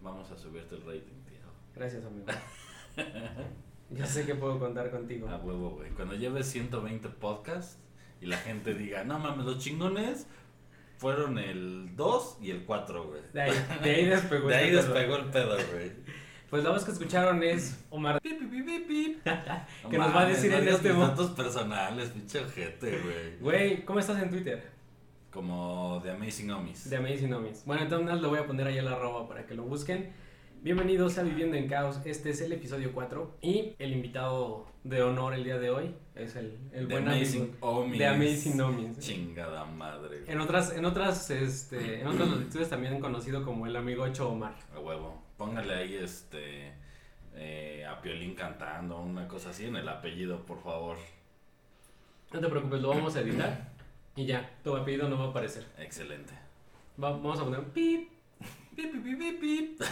Vamos a subirte el rating, tío. Gracias, amigo. Ya sé que puedo contar contigo. A huevo, güey. Cuando lleves 120 podcasts y la gente diga, no mames, los chingones fueron el 2 y el 4, güey. De ahí, de ahí despegó. De ahí despegó el pedo, güey. Pues la voz que escucharon es Omar. Pip, pip, pip, pip. Que nos va a decir en este mis mo- datos personales, pinche ojete, güey. Güey, ¿cómo estás en Twitter? Como de Amazing Homies. De Amazing Homies. Bueno, entonces lo voy a poner ahí en la arroba para que lo busquen. Bienvenidos a Viviendo en Caos. Este es el episodio 4 y el invitado de honor el día de hoy es el, el de buen Amazing Homies. de Amazing Homies. Chingada madre. güey. En otras, en otras, este, en otras latitudes también conocido como el amigo Ocho Omar. A huevo. Póngale ahí este. eh, a Piolín cantando, una cosa así en el apellido, por favor. No te preocupes, lo vamos a editar y ya, tu apellido no va a aparecer. Excelente. Va- vamos a poner un pip. Pip, pip, pip, pip, pip.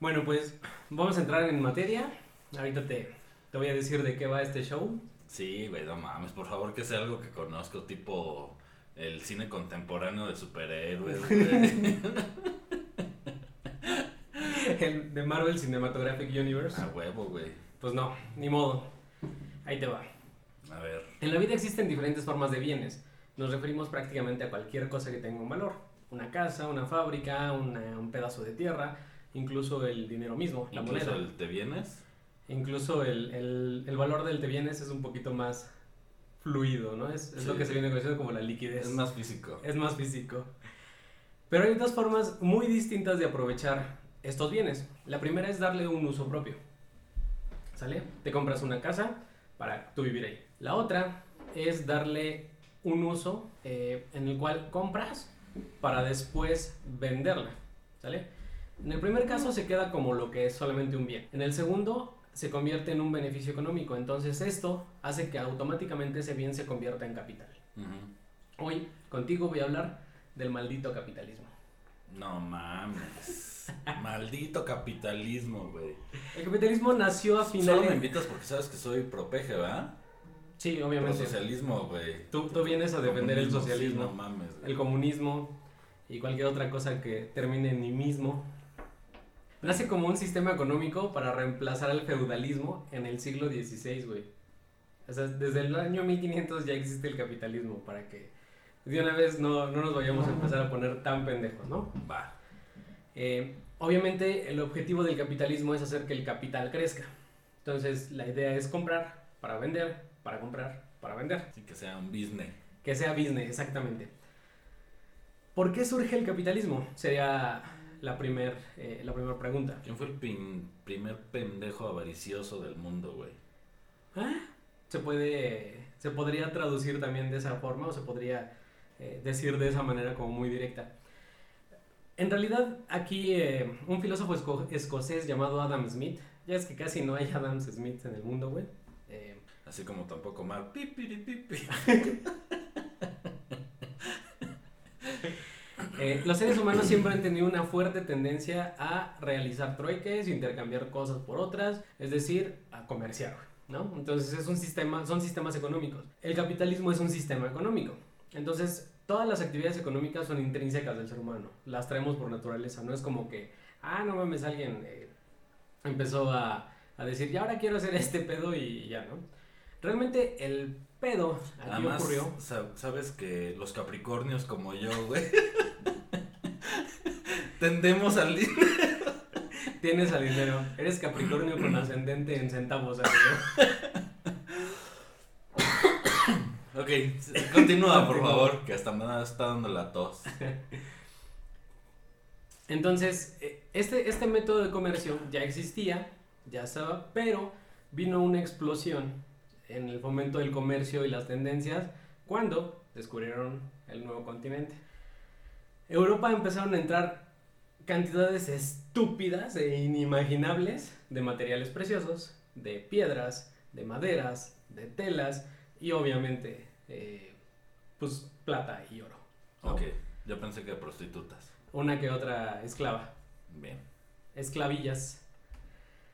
Bueno, pues vamos a entrar en materia. Ahorita te, te voy a decir de qué va este show. Sí, güey, no mames, por favor que sea algo que conozco, tipo el cine contemporáneo de superhéroes. El de Marvel Cinematographic Universe. A huevo, güey. Pues no, ni modo. Ahí te va. A ver. En la vida existen diferentes formas de bienes. Nos referimos prácticamente a cualquier cosa que tenga un valor. Una casa, una fábrica, una- un pedazo de tierra, incluso el dinero mismo, la Incluso moneda. el te vienes. Incluso el, el- el valor del te bienes es un poquito más fluido, ¿no? Es, es lo Sí. que se viene conociendo como la liquidez. Es más físico. Es más físico. Pero hay dos formas muy distintas de aprovechar estos bienes. La primera es darle un uso propio. ¿Sale? Te compras una casa para tú vivir ahí. La otra es darle un uso eh, en el cual compras para después venderla. ¿Sale? En el primer caso se queda como lo que es solamente un bien. En el segundo se convierte en un beneficio económico. Entonces esto hace que automáticamente ese bien se convierta en capital. Hoy contigo voy a hablar del maldito capitalismo. No mames. Maldito capitalismo, güey. El capitalismo nació a Solo me finales... invitas porque sabes que soy propeje, ¿verdad? Sí, obviamente. socialismo, güey. Tú, tú vienes a defender el socialismo, sí, no mames, güey. el comunismo y cualquier otra cosa que termine en mismo. Nace como un sistema económico para reemplazar al feudalismo en el siglo XVI, güey. O sea, desde el año 1500 ya existe el capitalismo para que de una vez no, no nos vayamos a empezar a poner tan pendejos, ¿no? Va. Eh, obviamente el objetivo del capitalismo es hacer que el capital crezca. Entonces la idea es comprar para vender, para comprar, para vender. Así que sea un business. Que sea business, exactamente. ¿Por qué surge el capitalismo? Sería la primera la primer pregunta. ¿Quién fue el pin- primer pendejo avaricioso del mundo, güey? ¿Ah? Se puede, se podría traducir también de esa forma o se podría eh, decir de esa manera como muy directa. En realidad, aquí eh, un filósofo esco- escocés llamado Adam Smith, ya es que casi no hay Adam Smith en el mundo, güey. Eh, Así como tampoco. Pipiripipi. eh, los seres humanos siempre han tenido una fuerte tendencia a realizar trueques, intercambiar cosas por otras, es decir, a comerciar, ¿no? Entonces es un sistema, son sistemas económicos. El capitalismo es un sistema económico. Entonces, todas las actividades económicas son intrínsecas del ser humano. Las traemos por naturaleza. No es como que, ah, no mames, alguien eh, empezó a, a decir, ya ahora quiero hacer este pedo y ya, ¿no? Realmente el pedo aquí Además, ocurrió. sa- sabes que los capricornios como yo, güey. tendemos al dinero. Tienes al dinero. Eres Capricornio con ascendente en centavos. amigo. Ok, continúa, por favor, que hasta me está dando la tos. Entonces, eh, este, este método de comercio ya existía, ya estaba, pero vino una explosión en el fomento del comercio y las tendencias cuando descubrieron el nuevo continente. Europa empezaron a entrar cantidades estúpidas e inimaginables de materiales preciosos, de piedras, de maderas, de telas y obviamente, eh, pues plata y oro. ¿no? Ok, yo pensé que prostitutas. Una que otra esclava. Bien. esclavillas.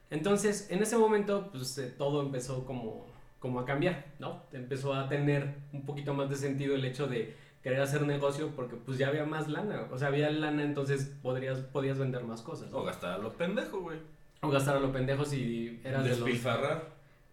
Entonces, en ese momento, pues eh, todo empezó como, como a cambiar, ¿no? Empezó a tener un poquito más de sentido el hecho de querer hacer negocio porque pues ya había más lana, o sea, había lana, entonces podrías, podías vender más cosas. ¿no? O gastar a lo pendejo, güey. O gastar a lo pendejo si eras de los...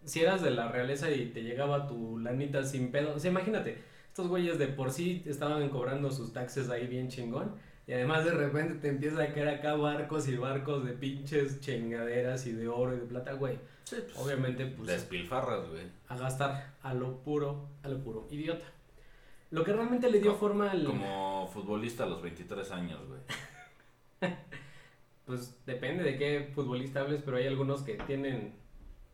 Si eras de la realeza y te llegaba tu lanita sin pedo, o sea, imagínate, estos güeyes de por sí estaban cobrando sus taxes ahí bien chingón. Y además de repente te empieza a caer acá barcos y barcos de pinches chingaderas y de oro y de plata, güey. Sí, pues, Obviamente, pues Despilfarras, güey. a gastar a lo puro, a lo puro idiota. Lo que realmente le dio forma al... Como futbolista a los 23 años, güey. Pues depende de qué futbolista hables, pero hay algunos que tienen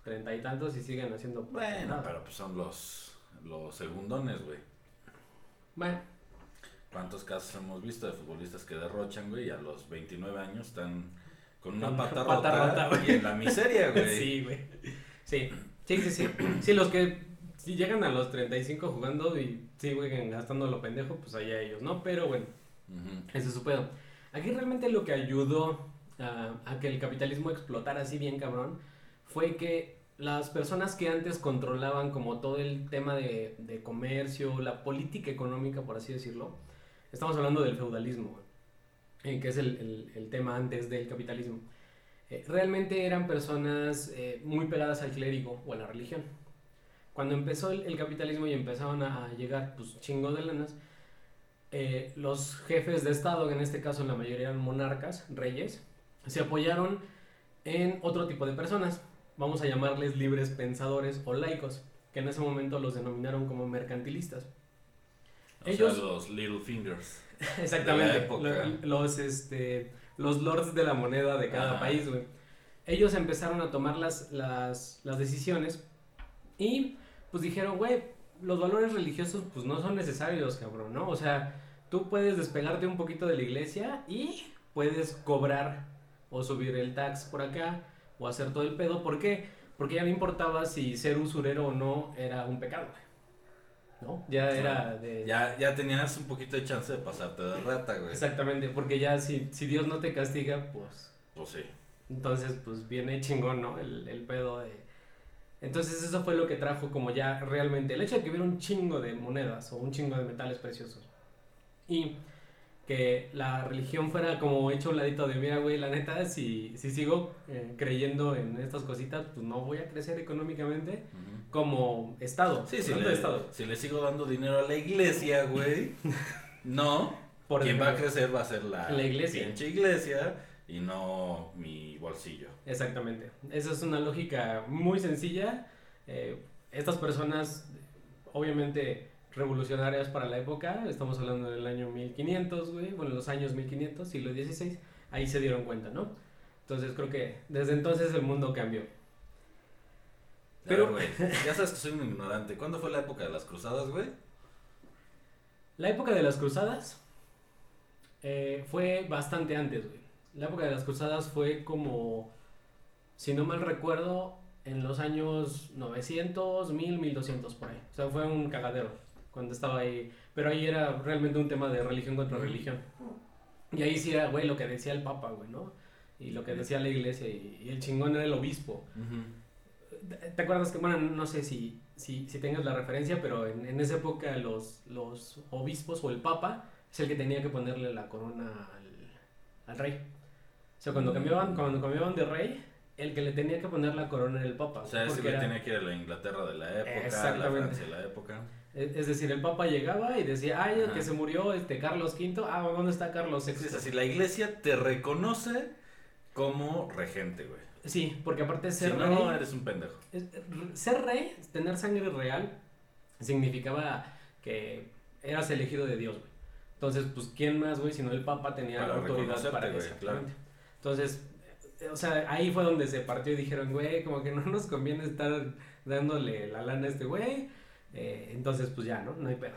treinta y tantos y siguen haciendo... Bueno, nada. pero pues son los, los segundones, güey. Bueno, ¿Cuántos casos hemos visto de futbolistas que derrochan, güey, y a los 29 años están con una Con pata, pata rota, rota, y en la miseria, güey? sí, güey. Sí, sí, sí, sí. Sí, los que si llegan a los 35 jugando y siguen gastando lo pendejo, pues allá ellos, ¿no? Pero bueno, Ujú. ese es su pedo. Aquí realmente lo que ayudó a que el capitalismo explotara así bien cabrón fue que las personas que antes controlaban como todo el tema de, comercio, la política económica, por así decirlo, estamos hablando del feudalismo, eh, que es el, tema antes del capitalismo. Eh, realmente eran personas eh, muy pegadas al clérigo o a la religión. Cuando empezó el, capitalismo y empezaban a, llegar pues de lanas, los jefes de Estado, que en este caso la mayoría eran monarcas, reyes, se apoyaron en otro tipo de personas. Vamos a llamarles libres pensadores o laicos, que en ese momento los denominaron como mercantilistas. O Ellos- sea, los Little Fingers. Exactamente. Los, este, los lords de la moneda de cada Ajá. país, güey. Ellos empezaron a tomar las, las, las decisiones y pues dijeron, güey, los valores religiosos pues no son necesarios, cabrón, ¿no? O sea, tú puedes despegarte un poquito de la iglesia y puedes cobrar o subir el tax por acá o hacer todo el pedo. ¿Por qué? Porque ya no importaba si ser usurero o no era un pecado, güey. ¿No? Ya era de... Ya, ya tenías un poquito de chance de pasarte de rata, güey. Exactamente, porque ya si, si Dios no te castiga, pues Pues sí. entonces pues viene chingón, ¿no? El, el pedo de... Entonces eso fue lo que trajo como ya realmente el hecho de que hubiera un chingo de monedas o un chingo de metales preciosos y que la religión fuera como hecho un ladito de mira, güey, la neta, si, si sigo eh, creyendo en estas cositas, pues no voy a crecer económicamente como Estado. Sí, si hablando le, Estado. si le sigo dando dinero a la iglesia, güey. no. Por Quien va a crecer va a ser la, La iglesia. pinche iglesia y no mi bolsillo. Exactamente. Esa es una lógica muy sencilla. Eh, estas personas, obviamente revolucionarias para la época, estamos hablando del año 1500, güey, bueno, los años 1500, siglo XVI, ahí se dieron cuenta, ¿no? Entonces creo que desde entonces el mundo cambió. Pero- güey, ya sabes que soy un ignorante. ¿Cuándo fue la época de las cruzadas, güey? La época de las cruzadas eh, fue bastante antes, güey. La época de las cruzadas fue como, si no mal recuerdo, en los años 900, 1000, 1200 por ahí. O sea, fue un cagadero cuando estaba ahí. Pero ahí era realmente un tema de religión contra religión. Y ahí sí era, güey, lo que decía el papa, güey, ¿no? Y lo que decía la iglesia y, y el chingón era el obispo. ¿Te acuerdas que, bueno, no sé si, si, si tengas la referencia, pero en, en esa época los, los obispos o el papa es el que tenía que ponerle la corona al, al rey? O sea, cuando Mm. cambiaban, cuando cambiaban de rey, el que le tenía que poner la corona era el papa. O sea, ese güey era- tenía que ir a la Inglaterra de la época, la Exactamente. Francia de la época. Es, es decir, el papa llegaba y decía, ay, que se murió este Carlos V, ah, ¿dónde está Carlos VI? Es así, la iglesia te reconoce como regente, güey. Sí, porque aparte Si ser rey... no, eres un pendejo. Ser rey, tener sangre real, significaba que eras elegido de Dios, güey. Entonces, pues, ¿quién más, güey? Sino el Papa tenía Para autoridad para eso. claro. Entonces, eh, o sea, ahí fue donde se partió y dijeron, güey, como que no nos conviene estar dándole la lana a este güey. Eh, entonces, pues ya, ¿no? No hay pedo.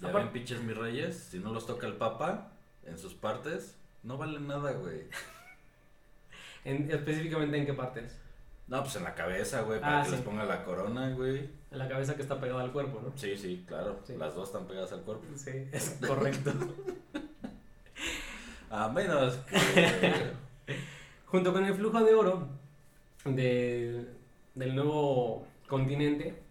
Ya ven, pinches mis reyes, si no los toca el papa en sus partes, no vale nada, güey. En, específicamente, ¿en qué partes? No, pues en la cabeza, güey, para Ah, que sí. les ponga la corona, güey. En la cabeza que está pegada al cuerpo, ¿no? Sí, sí, claro. Sí. Las dos están pegadas al cuerpo. Sí, es correcto. A menos que... Junto con el flujo de oro de, del nuevo continente,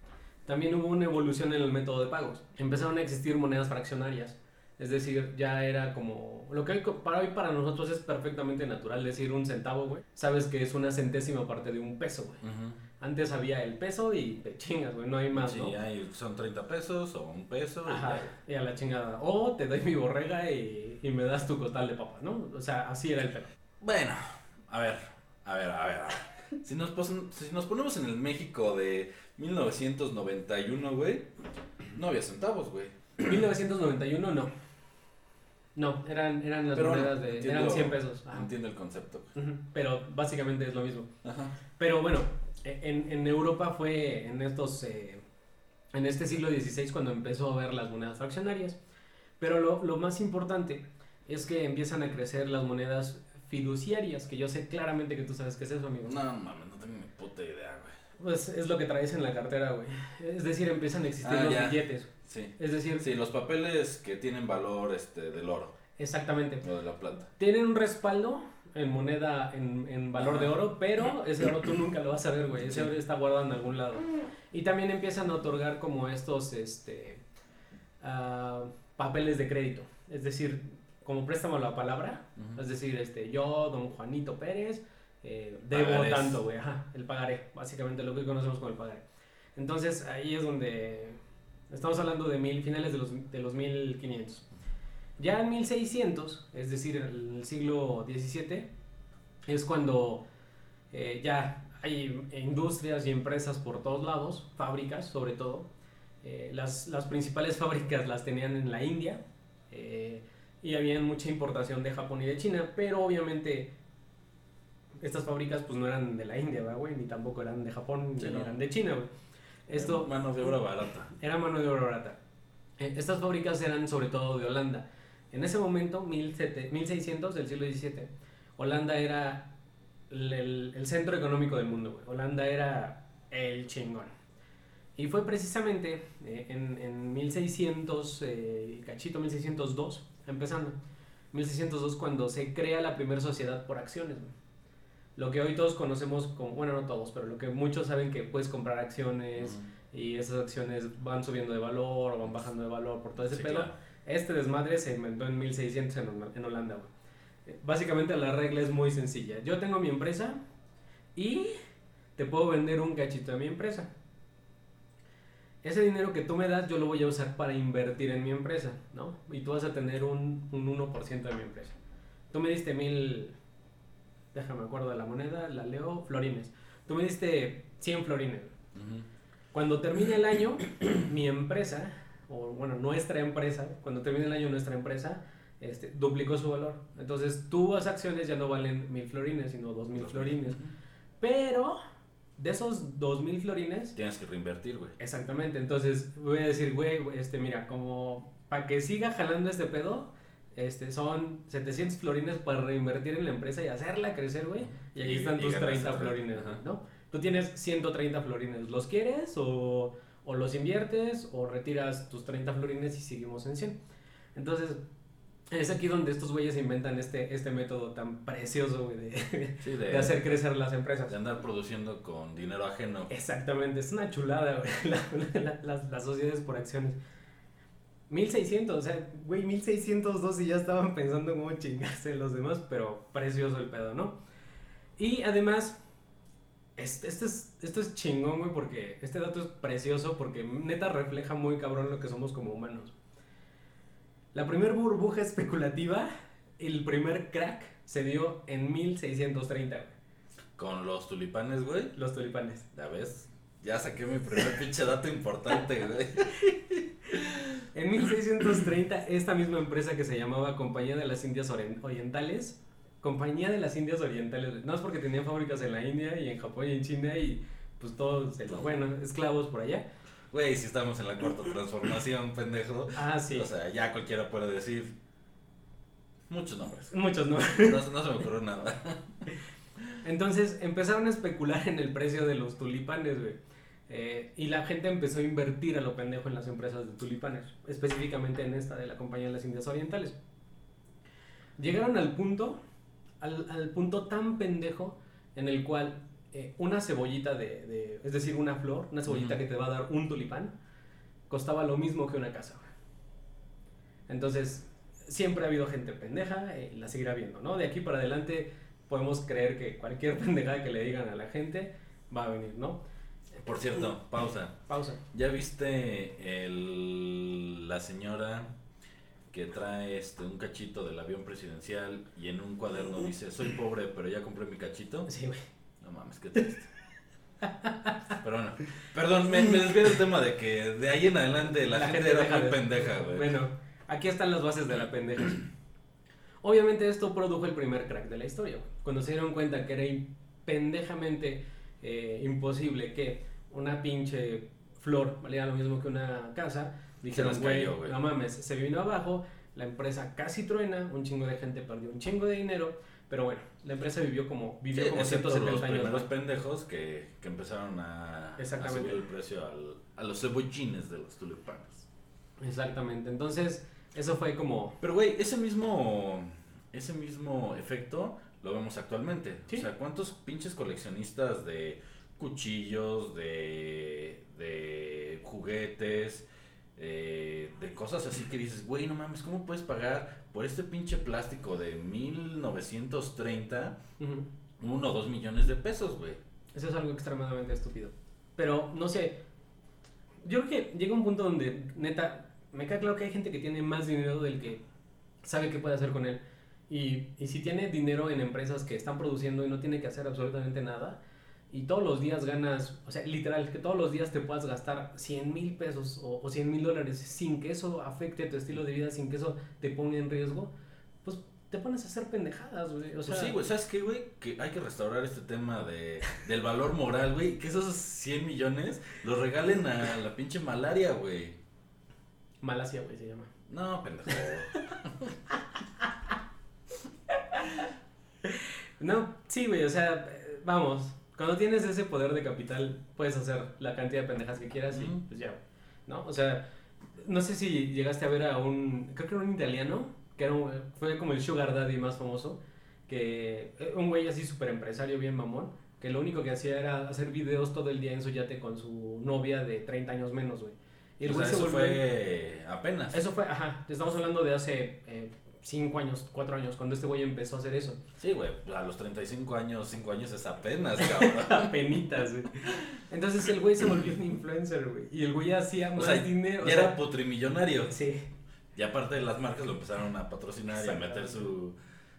también hubo una evolución en el método de pagos. Empezaron a existir monedas fraccionarias. Es decir, ya era como... Lo que hoy, para hoy para nosotros es perfectamente natural decir un centavo, güey. Sabes que es una centésima parte de un peso, güey. Ujú. Antes había el peso y te chingas, güey. No hay más, Sí, ¿no? hay- son 30 pesos o un peso. y Ajá, y a la chingada. O te doy mi borrega y, y me das tu costal de papa, ¿no? O sea, así era el pedo. Bueno, a ver, a ver, a ver. a ver. Si nos, si nos ponemos en el México de 1991, güey, no había centavos, güey. 1991 no. No, eran, eran las Pero monedas de... entiendo- eran 100 pesos. Ajá. Entiendo el concepto. güey. Ujú, Pero básicamente es lo mismo. Ajá. Pero bueno, e, en, en Europa fue en estos... eh, en este siglo XVI cuando empezó a ver las monedas fraccionarias. Pero lo, lo más importante es que empiezan a crecer las monedas fiduciarias, que yo sé claramente que tú sabes qué es eso, amigo. No, mames, no tengo ni puta idea, güey. Pues es lo que traes en la cartera, güey. Es decir, empiezan a existir Ah, los ya. billetes. Sí. Es decir, Sí, los papeles que tienen valor este, del oro exactamente. o de la plata. Tienen un respaldo en moneda, en, en valor de oro, pero ese oro tú nunca lo vas a ver, güey. Ese Sí. oro está guardado en algún lado. Y también empiezan a otorgar como estos, este, ah, papeles de crédito. Es decir, como préstamo a la palabra. Es decir, este, yo, don Juanito Pérez, eh, debo Pagarés. tanto, güey. Ajá, el pagaré. Básicamente lo que conocemos como el pagaré. Entonces, ahí es donde estamos hablando de mil, finales de los, de los 1500. Ya en 1600, es decir, en el siglo XVII, es cuando eh, ya hay industrias y empresas por todos lados, fábricas sobre todo. Eh, las, las principales fábricas las tenían en la India eh, y había mucha importación de Japón y de China, pero obviamente estas fábricas pues no eran de la India, ¿verdad, güey, ni tampoco eran de Japón, Sí, ni no. eran de China, güey. Esto, Mano de obra barata. era mano de obra barata. Eh, Estas fábricas eran sobre todo de Holanda. En ese momento, 1700 1600 del siglo XVII, Holanda era el, el- el centro económico del mundo. güey. Holanda era el chingón. Y fue precisamente eh, en, en 1600, eh, cachito 1602, empezando, 1602 cuando se crea la primera sociedad por acciones. güey. Lo que hoy todos conocemos como, bueno, no todos, pero lo que muchos saben que puedes comprar acciones, Ujú. y esas acciones van subiendo de valor o van bajando de valor por todo ese Sí, pedo. claro. Este desmadre se inventó en 1600 en, Hol- en Holanda, güey. Eh, Básicamente la regla es muy sencilla. Yo tengo mi empresa y te puedo vender un cachito de mi empresa. Ese dinero que tú me das yo lo voy a usar para invertir en mi empresa, ¿no? Y tú vas a tener un, un 1% de mi empresa. Tú me diste mil, déjame acuerdo de la moneda, la leo, florines. Tú me diste 100 florines. Cuando termine el año, mi empresa, o bueno, nuestra empresa, cuando termine el año nuestra empresa, este, duplicó su valor. Entonces, tus acciones ya no valen mil florines, sino dos mil florines. Pero, de esos dos mil florines, Tienes que reinvertir, güey. exactamente, entonces voy a decir, güey, güey, este, mira, como para que siga jalando este pedo, este, son 700 florines para reinvertir en la empresa y hacerla crecer, güey. Y aquí Y- están y tus ganas 30 otra. florines, Ajá. ¿no? Tú tienes 130 florines. ¿Los quieres o, o los inviertes o retiras tus 30 florines y seguimos en 100? Entonces, es aquí donde estos güeyes inventan este, este método tan precioso, güey, de, Sí, de, de hacer crecer las empresas. de andar produciendo con dinero ajeno. Exactamente, es una chulada, güey, la- la- las, las sociedades por acciones. 1600, o sea, güey, 1602 y ya estaban pensando en cómo chingarse los demás, pero precioso el pedo, ¿no? Y además, este, este es, esto es chingón, güey, porque este dato es precioso porque neta refleja muy cabrón lo que somos como humanos. La primer burbuja especulativa, el primer crack, se dio en 1630, güey, Con los tulipanes, güey. los tulipanes. Ya ves. Ya saqué mi primer pinche dato importante, güey. En 1630, esta misma empresa que se llamaba Compañía de las Indias Orien- Orientales, Compañía de las Indias Orientales, no es porque tenían fábricas en la India y en Japón y en China y pues todos, bueno, esclavos por allá. Güey, si estamos en la cuarta transformación, pendejo. Ah, sí, O sea, ya cualquiera puede decir muchos nombres. muchos no. No, no se me ocurrió nada. Entonces empezaron a especular en el precio de los tulipanes, güey. Eh, y la gente empezó a invertir a lo pendejo en las empresas de tulipanes, específicamente en esta de la Compañía de las Indias Orientales. Llegaron al punto, al, al punto tan pendejo en el cual eh, una cebollita de, de- es decir, una flor, una cebollita Ujú. que te va a dar un tulipán, costaba lo mismo que una casa. Entonces, siempre ha habido gente pendeja, eh, la seguirá habiendo, ¿no? De aquí para adelante podemos creer que cualquier pendejada que le digan a la gente va a venir, ¿no? Por cierto, pausa. Pausa. ¿Ya viste el, la señora que trae este un cachito del avión presidencial y en un cuaderno dice, soy pobre, pero ya compré mi cachito? Sí, güey. No mames, qué triste. Pero bueno, perdón, me, me desvié del tema de que de ahí en adelante la, La gente, gente era muy de- pendeja, güey. Bueno, aquí están las bases de la pendeja. Obviamente esto produjo el primer crack de la historia. güey. Cuando se dieron cuenta que era pendejamente eh, imposible que una pinche flor valiera lo mismo que una casa, dijeron, güey, no mames, se vino abajo, la empresa casi truena, un chingo de gente perdió un chingo de dinero, pero bueno, la empresa vivió como, vivió Sí, como excepto 170 los años. ¿no? pendejos que, que empezaron a, subir el precio al- a los cebollines de los tulipanes. Exactamente, entonces eso fue como... Pero güey, ese mismo ese mismo efecto lo vemos actualmente. Sí. O sea, ¿cuántos pinches coleccionistas de cuchillos, de, de juguetes, eh, de cosas así que dices, güey, no mames, ¿cómo puedes pagar por este pinche plástico de 1930 ujú, uno o dos millones de pesos, güey? Eso es algo extremadamente estúpido. Pero, no sé, yo creo que llega un punto donde, neta, me queda claro que hay gente que tiene más dinero del que sabe qué puede hacer con él. Y, y si tiene dinero en empresas que están produciendo y no tiene que hacer absolutamente nada, y todos los días ganas, o sea, literal, que todos los días te puedas gastar 100 mil pesos o, o 100 mil dólares sin que eso afecte tu estilo de vida, sin que eso te ponga en riesgo, pues te pones a hacer pendejadas, güey. O sea, Pues sí, güey, ¿sabes qué, güey? Que hay que restaurar este tema de, del valor moral, güey. Que esos 100 millones los regalen a la pinche malaria, güey. Malasia, güey, se llama. No, pendejo. No, sí, güey, o sea, eh, vamos, cuando tienes ese poder de capital, puedes hacer la cantidad de pendejas que quieras y pues ya, ¿no? O sea, no sé si llegaste a ver a un, creo que era un italiano, que era un- fue como el sugar daddy más famoso, que eh, un güey así súper empresario, bien mamón, que lo único que hacía era hacer videos todo el día en su yate con su novia de 30 años menos, güey. Y el o güey sea, se eso volvió- fue apenas. Eso fue, ajá, estamos hablando de hace 5 años, 4 años, cuando este güey empezó a hacer eso. Sí, güey, a los 35 años, 5 años es apenas, cabrón. Apenitas, güey. Entonces el güey se volvió un influencer, güey. Y el güey hacía O más sea, dinero. o ya sea, era putrimillonario. Sí, Y aparte de las marcas lo empezaron a patrocinar y a meter su,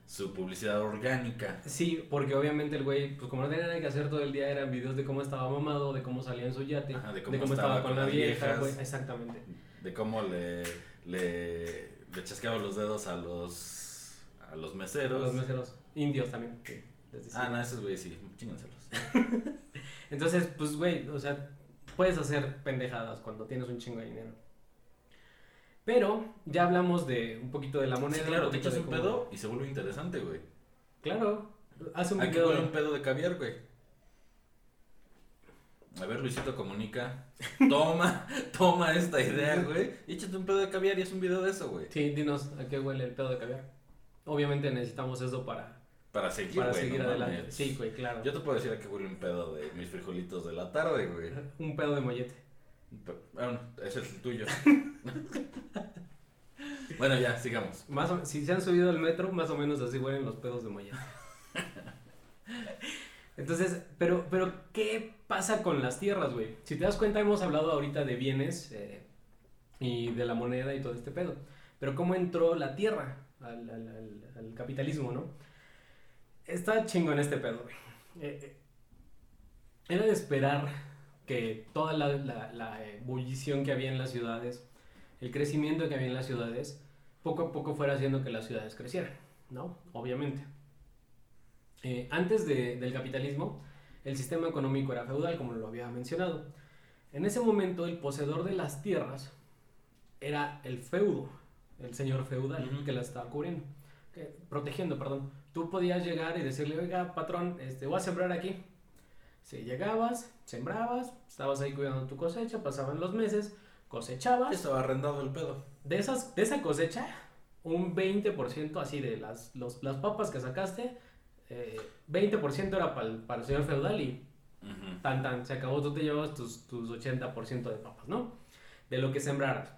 su publicidad orgánica. sí, porque obviamente el güey, pues como no tenía nada que hacer todo el día, eran videos de cómo estaba mamado, de cómo salía en su yate, Ajá, de cómo, estaba, con la las vieja, viejas. güey. Exactamente. De cómo le, le, le chasqueaba los dedos a los, a los meseros. Los meseros indios también. que les decía. Ah, no, esos güeyes sí, chínganselos. Entonces, pues, güey, o sea, puedes hacer pendejadas cuando tienes un chingo de dinero. Pero ya hablamos de un poquito de la moneda. Sí, claro, te echas un cómo- pedo y se vuelve interesante, güey. Claro, hace un Aquí video. un pedo de caviar, güey. A ver, Luisito comunica. Toma, toma esta idea, güey. Échate un pedo de caviar y es un video de eso, güey. Sí, dinos a qué huele el pedo de caviar. Obviamente necesitamos eso para, Para seguir, para güey. seguir no adelante. mames. Sí, güey, claro. Yo te puedo decir a qué huele un pedo de mis frijolitos de la tarde, güey. Un pedo de mollete. Bueno, ese es el tuyo. bueno, ya, sigamos. Más o- si se han subido al metro, más o menos así huelen los pedos de mollete. Entonces, pero, pero, ¿qué pasa con las tierras, güey? Si te das cuenta, hemos hablado ahorita de bienes eh, y de la moneda y todo este pedo. Pero ¿cómo entró la tierra al, al- al- al capitalismo, no? Está chingón este pedo, güey. Eh, eh, era de esperar que toda la, la- la ebullición que había en las ciudades, el crecimiento que había en las ciudades, poco a poco fuera haciendo que las ciudades crecieran, ¿no? Obviamente. Eh, antes de- del capitalismo, el sistema económico era feudal, como lo había mencionado. En ese momento, el poseedor de las tierras era el feudo, el señor feudal Ujú. que las estaba cubriendo, que- protegiendo, perdón. Tú podías llegar y decirle, oiga, patrón, este, voy a sembrar aquí. Si llegabas, sembrabas, estabas ahí cuidando tu cosecha, pasaban los meses, cosechabas. Estaba arrendado el pedo. De, esas, de esa cosecha, un 20% así de las, los- las papas que sacaste, eh, 20% era para el, para el señor feudal y Ujú. tan tan, se acabó, tú te llevabas tus, tus 80% de papas, ¿no? De lo que sembraras.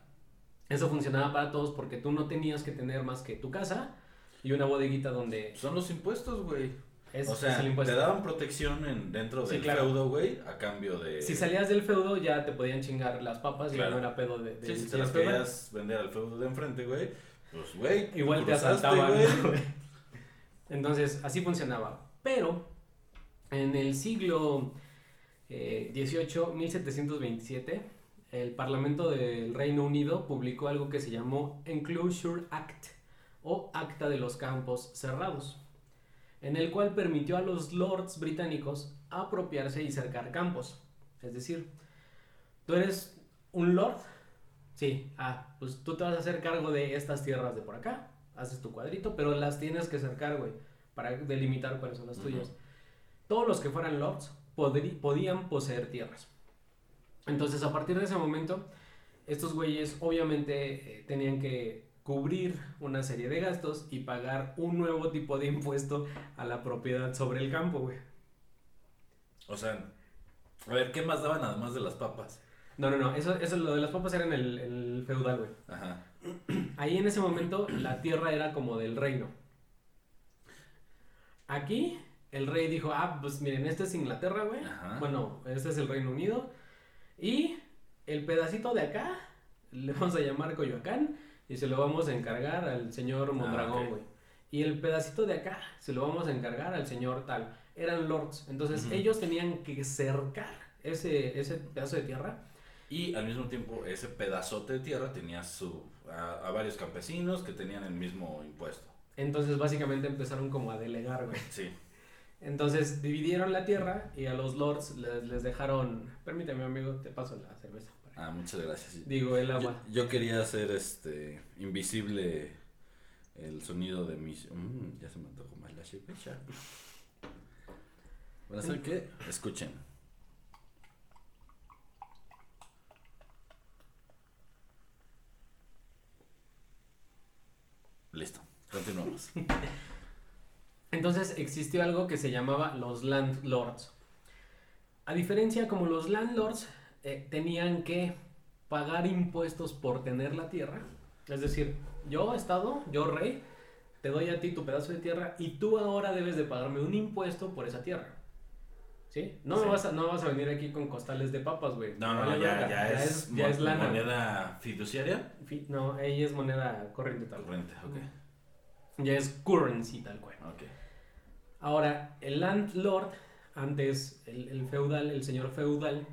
Eso funcionaba para todos porque tú no tenías que tener más que tu casa y una bodeguita donde Son los impuestos, güey. es, o sea, es te daban protección en, dentro Sí, del claro. feudo, güey, a cambio de... Si salías del feudo ya te podían chingar las papas y ya Claro. no era pedo de, de Sí, si te las querías vender al feudo de enfrente, güey, pues, güey, Igual te asaltaban. güey. Entonces, así funcionaba. Pero, en el siglo eh, XVIII, 1727, el Parlamento del Reino Unido publicó algo que se llamó Enclosure Act, o Acta de los Campos Cerrados, en el cual permitió a los lords británicos apropiarse y cercar campos. Es decir, tú eres un lord, sí, ah, pues tú te vas a hacer cargo de estas tierras de por acá, haces tu cuadrito, pero las tienes que cercar, güey, para delimitar cuáles son las tuyas. Todos los que fueran lords podían poseer tierras. Entonces, a partir de ese momento, estos güeyes obviamente eh, tenían que cubrir una serie de gastos y pagar un nuevo tipo de impuesto a la propiedad sobre el campo, güey. O sea, a ver, ¿qué más daban además de las papas? No, no, no, eso, eso lo de las papas era en el, el feudal, güey. Ajá. Ahí en ese momento la tierra era como del reino. Aquí el rey dijo, ah, pues miren, este es Inglaterra, güey. Bueno, este es el Reino Unido. Y el pedacito de acá le vamos a llamar Coyoacán y se lo vamos a encargar al señor Mondragón, ok. güey. Y el pedacito de acá se lo vamos a encargar al señor tal. Eran lords. Entonces ellos tenían que cercar ese, ese pedazo de tierra. Y al mismo tiempo, ese pedazote de tierra tenía su, a, a varios campesinos que tenían el mismo impuesto. Entonces básicamente empezaron como a delegar, güey. Sí. Entonces dividieron la tierra y a los lords les, les dejaron. Permíteme, amigo, te paso la cerveza. para- Ah, muchas gracias. Digo, el agua. yo quería hacer este invisible el sonido de mis. Mm, ya se me antojó más la chepecha. Bueno, ¿saben qué? Escuchen. Listo, continuamos. Entonces existió algo que se llamaba los landlords. A diferencia como los landlords eh, tenían que pagar impuestos por tener la tierra, es decir, yo estado, yo rey, te doy a ti tu pedazo de tierra y tú ahora debes de pagarme un impuesto por esa tierra. ¿Sí? No, Sí. Me vas a, no vas a venir aquí con costales de papas, güey. No, no, no, ya, es, ya es lana. moneda fiduciaria. Fi- No, ella es moneda corriente tal cual. Corriente, ok. Ya es currency tal cual. Ok. Ahora, el landlord, antes el, el feudal, el señor feudal,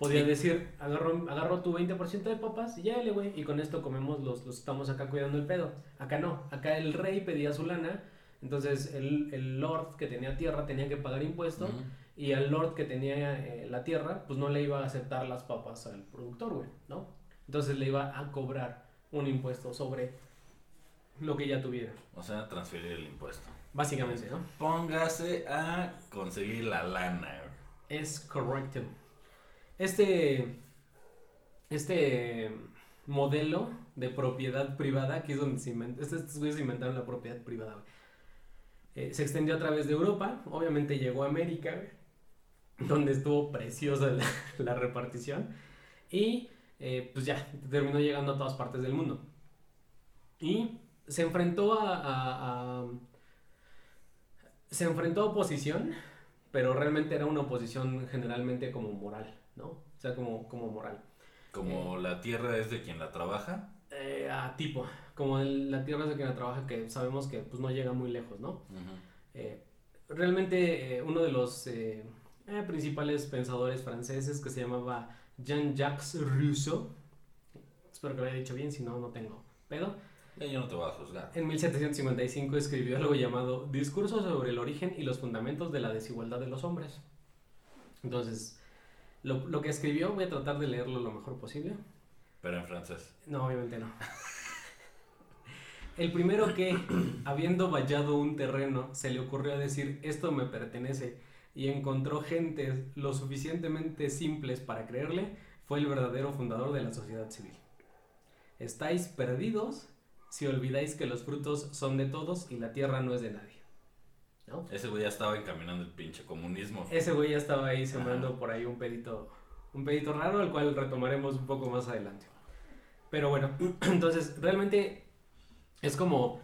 podía Sí. decir, agarro, agarro tu 20% de papas y ya, güey, y con esto comemos los, los estamos acá cuidando el pedo. Acá no, acá el rey pedía su lana, entonces el, el lord que tenía tierra tenía que pagar impuesto Ujú. Y al lord que tenía eh, la tierra, pues no le iba a aceptar las papas al productor, güey, ¿no? Entonces le iba a cobrar un impuesto sobre lo que ya tuviera, O sea, transferir el impuesto. básicamente, ¿no? Póngase a conseguir la lana. Es correcto. Este, este modelo de propiedad privada, aquí es donde se inventó, estos, estos güeyes inventaron la propiedad privada. Eh, se extendió a través de Europa, obviamente llegó a América, güey, donde estuvo preciosa la, la repartición, y eh, pues ya, terminó llegando a todas partes del mundo. Y se enfrentó a- a- a se enfrentó a oposición, pero realmente era una oposición generalmente como moral, ¿no? O sea, como, como moral. Como la tierra es de quien la trabaja. Eh, a tipo, como el- la tierra es de quien la trabaja, que sabemos que pues no llega muy lejos, ¿no? Eh, realmente eh, uno de los eh, eh, principales pensadores franceses que se llamaba Jean-Jacques Rousseau, espero que lo haya dicho bien, si no, no tengo pedo, Ya yo no te voy a juzgar. En 1755 escribió algo llamado Discurso sobre el origen y los fundamentos de la desigualdad de los hombres. Entonces, lo, lo que escribió, voy a tratar de leerlo lo mejor posible. Pero en francés. No, obviamente no. El primero que, habiendo vallado un terreno, se le ocurrió decir, esto me pertenece, y encontró gentes lo suficientemente simples para creerle, fue el verdadero fundador de la sociedad civil. Estáis perdidos si olvidáis que los frutos son de todos y la tierra no es de nadie. ¿no? Ese güey ya estaba encaminando el pinche comunismo. Ese güey ya estaba ahí sembrando por ahí un pedito, un pedito raro, el cual retomaremos un poco más adelante. Pero bueno, entonces realmente es como,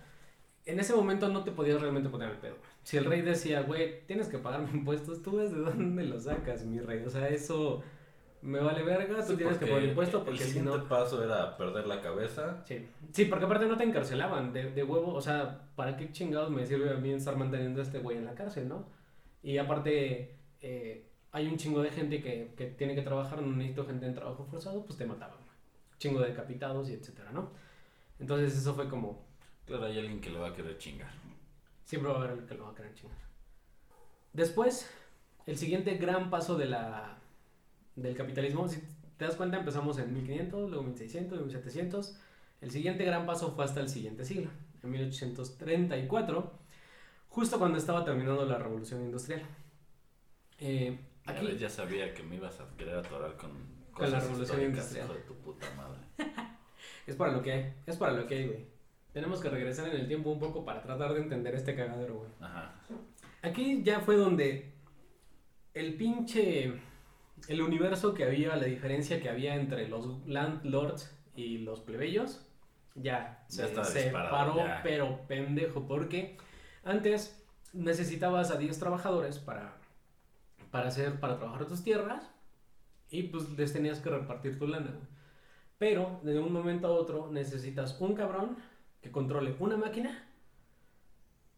en ese momento no te podías realmente poner el pedo. Si el rey decía, güey, tienes que pagarme impuestos, tú ves de dónde lo sacas, mi rey. O sea, eso me vale verga, tú Sí, tienes que porque poner impuesto porque el si no... paso era perder la cabeza. Sí. sí, porque aparte no te encarcelaban de, de huevo, o sea, ¿para qué chingados me sirve a mí estar manteniendo a este güey en la cárcel, no? Y aparte, eh, hay un chingo de gente que, que tiene que trabajar, no necesito gente en trabajo forzado, pues te mataban. Chingo de decapitados y etcétera, ¿no? Entonces eso fue como, Claro, hay alguien que le va a querer chingar. Siempre va a haber el que lo va a querer chingar. Después, el siguiente gran paso de la, del capitalismo, si te das cuenta, empezamos en 1500, luego 1600, luego 1700. El siguiente gran paso fue hasta el siguiente siglo, en 1834, justo cuando estaba terminando la revolución industrial. Eh, aquí, ya sabía que me ibas a querer atorar con, Con la cosas revolución industrial. hijo de tu puta madre. es para lo que hay, es para lo que hay, güey. Tenemos que regresar en el tiempo un poco para tratar de entender este cagadero, güey. Ajá. Aquí ya fue donde el pinche. El universo que había, la diferencia que había entre los landlords y los plebeyos, ya, Ya se separó, ya. pero pendejo, porque antes necesitabas a 10 trabajadores para, para, hacer, para trabajar tus tierras y pues les tenías que repartir tu lana. Pero de un momento a otro necesitas un cabrón que controle una máquina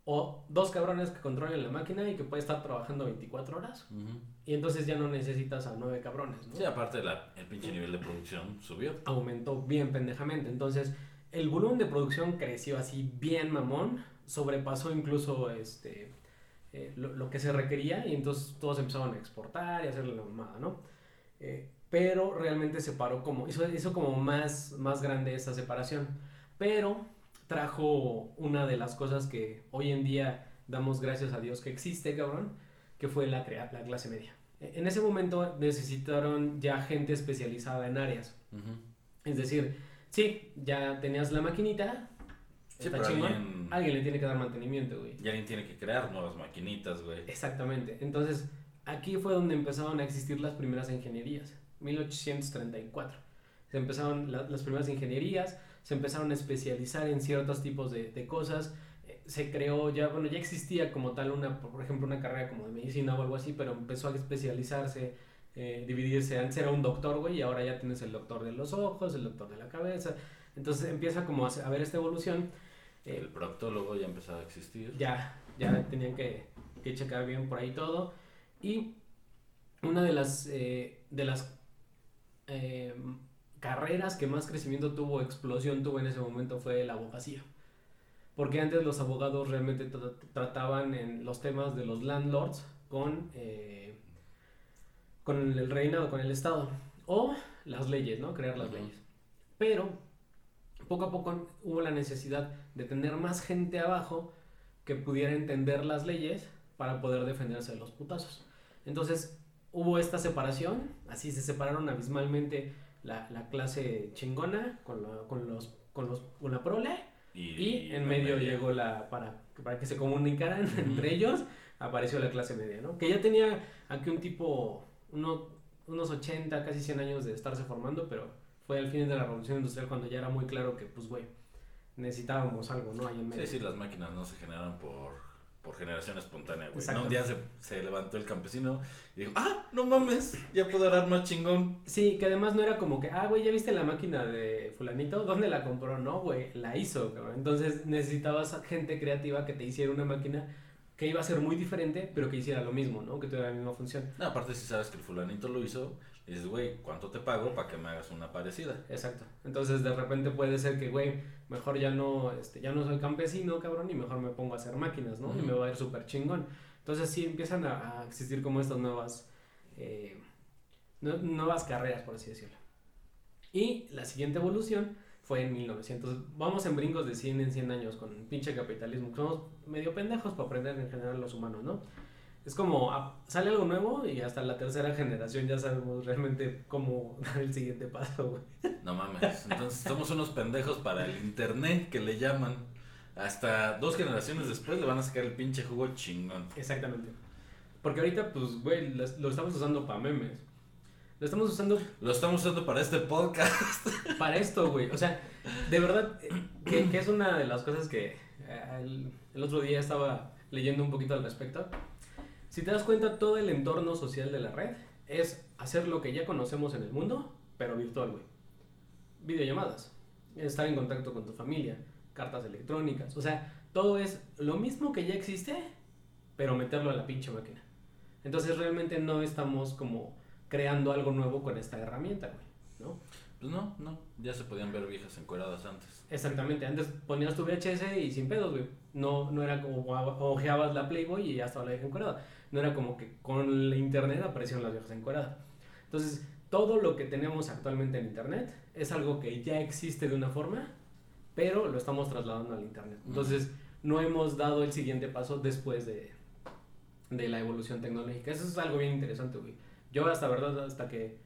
o dos cabrones que controlen la máquina y que puede estar trabajando 24 horas. Ujú. Y entonces ya no necesitas a nueve cabrones, ¿no? Sí, aparte la, el pinche nivel de producción subió. Aumentó bien pendejamente. Entonces, el volumen de producción creció así bien mamón. Sobrepasó incluso este eh, lo, lo que se requería. Y entonces todos empezaron a exportar y a hacerle la mamada, ¿no? Eh, pero realmente se paró como. Hizo, hizo como más, más grande esa separación. Pero trajo una de las cosas que hoy en día damos gracias a Dios que existe, cabrón, que fue la, la clase media. E- En ese momento necesitaron ya gente especializada en áreas. Es decir, sí, ya tenías la maquinita, Sí, está chingón, alguien, alguien le tiene que dar mantenimiento, güey. y alguien tiene que crear nuevas maquinitas, güey. Exactamente. Entonces, aquí fue donde empezaron a existir las primeras ingenierías, 1834. Se empezaron la- las primeras ingenierías, se empezaron a especializar en ciertos tipos de, de cosas. eh, Se creó ya, bueno, ya existía como tal una, por ejemplo, una carrera como de medicina o algo así, pero empezó a especializarse, eh, dividirse. Antes era un doctor, güey, y ahora ya tienes el doctor de los ojos, el doctor de la cabeza. Entonces empieza como a ver esta evolución. eh, El proctólogo ya empezaba a existir. ya, ya tenían que, que checar bien por ahí todo. Y una de las, eh, de las eh, carreras que más crecimiento tuvo, explosión tuvo en ese momento fue la abogacía. Porque antes los abogados realmente tra- trataban en los temas de los landlords con, eh, con el reinado, con el Estado. O las leyes, ¿no? Crear las leyes. Pero poco a poco hubo la necesidad de tener más gente abajo que pudiera entender las leyes para poder defenderse de los putazos. Entonces hubo esta separación, así se separaron abismalmente la, la clase chingona con, la, con, los, con, los, con la prole y, en medio media. llegó la, para, para que se comunicaran entre ellos, apareció la clase media, ¿no? Que ya tenía aquí un tipo, uno, unos 80, casi 100 años de estarse formando, pero fue al fin de la revolución industrial cuando ya era muy claro que, pues, güey, necesitábamos algo, ¿no? Ahí en medio. Sí, sí, las máquinas no se generan por, por generación espontánea, güey. No, un día se, se levantó el campesino y dijo, ah, no mames, ya puedo arar más chingón. Sí, que además no era como que, ah, güey, ¿ya viste la máquina de fulanito? ¿Dónde la compró? No, güey, la hizo, cabrón. Entonces necesitabas gente creativa que te hiciera una máquina que iba a ser muy diferente, pero que hiciera lo mismo, ¿no? Que tuviera la misma función. No, aparte si sabes que el fulanito lo hizo, dices, güey, ¿cuánto te pago para que me hagas una parecida? Exacto. Entonces de repente puede ser que, güey, mejor ya no, este, ya no soy campesino, cabrón, y mejor me pongo a hacer máquinas, ¿no? Y Ujú. me va a ir súper chingón. Entonces sí empiezan a, a existir como estas nuevas, eh, nue- nuevas carreras, por así decirlo. Y la siguiente evolución fue en 1900. Vamos en brincos de 100 en 100 años con pinche capitalismo. Somos medio pendejos para aprender en general los humanos, ¿no? Es como, ah, sale algo nuevo y hasta la tercera generación ya sabemos realmente cómo dar el siguiente paso, güey. No mames. Entonces somos unos pendejos para el internet que le llaman. hasta dos generaciones después le van a sacar el pinche jugo chingón. Exactamente. Porque ahorita, pues, güey, lo estamos usando para memes. Lo estamos usando Lo estamos usando para este podcast. para esto, güey. O sea, de verdad, eh, que, que es una de las cosas que eh, el, el otro día estaba leyendo un poquito al respecto. Si te das cuenta, todo el entorno social de la red es hacer lo que ya conocemos en el mundo, pero virtual, güey. Videollamadas, estar en contacto con tu familia, cartas electrónicas. O sea, todo es lo mismo que ya existe, pero meterlo a la pinche máquina. Entonces realmente no estamos como creando algo nuevo con esta herramienta, güey. Pues no, no, ya se podían ver viejas encueradas antes. Exactamente, antes ponías tu VHS y sin pedos, güey. No, no era como ojeabas la Playboy y ya estaba la vieja encuerada. No era como que con la internet aparecieron las viejas encueradas. Entonces, todo lo que tenemos actualmente en internet es algo que ya existe de una forma, pero lo estamos trasladando al internet. Entonces, no hemos dado el siguiente paso después de, de la evolución tecnológica. Eso es algo bien interesante, güey. Yo hasta verdad, hasta que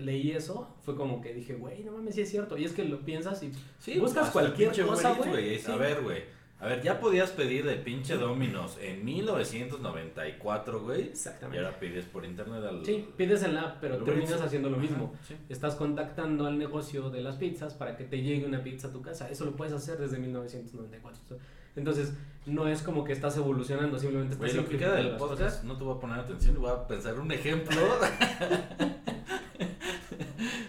leí eso, fue como que dije, güey, no mames, sí es cierto. Y es que lo piensas y Sí, Buscas cualquier cosa, güey. A ver, güey. A ver, ya podías pedir de pinche Dominos en 1994, güey. Y Exactamente. ahora pides por internet al. Sí, pides en la app, pero terminas haciendo lo mismo. Ajá, sí. Estás contactando al negocio de las pizzas para que te llegue una pizza a tu casa. Eso lo puedes hacer desde 1994. Entonces, no es como que estás evolucionando, simplemente estás Güey, lo que queda del podcast, cosas. no te voy a poner atención, voy a pensar un ejemplo.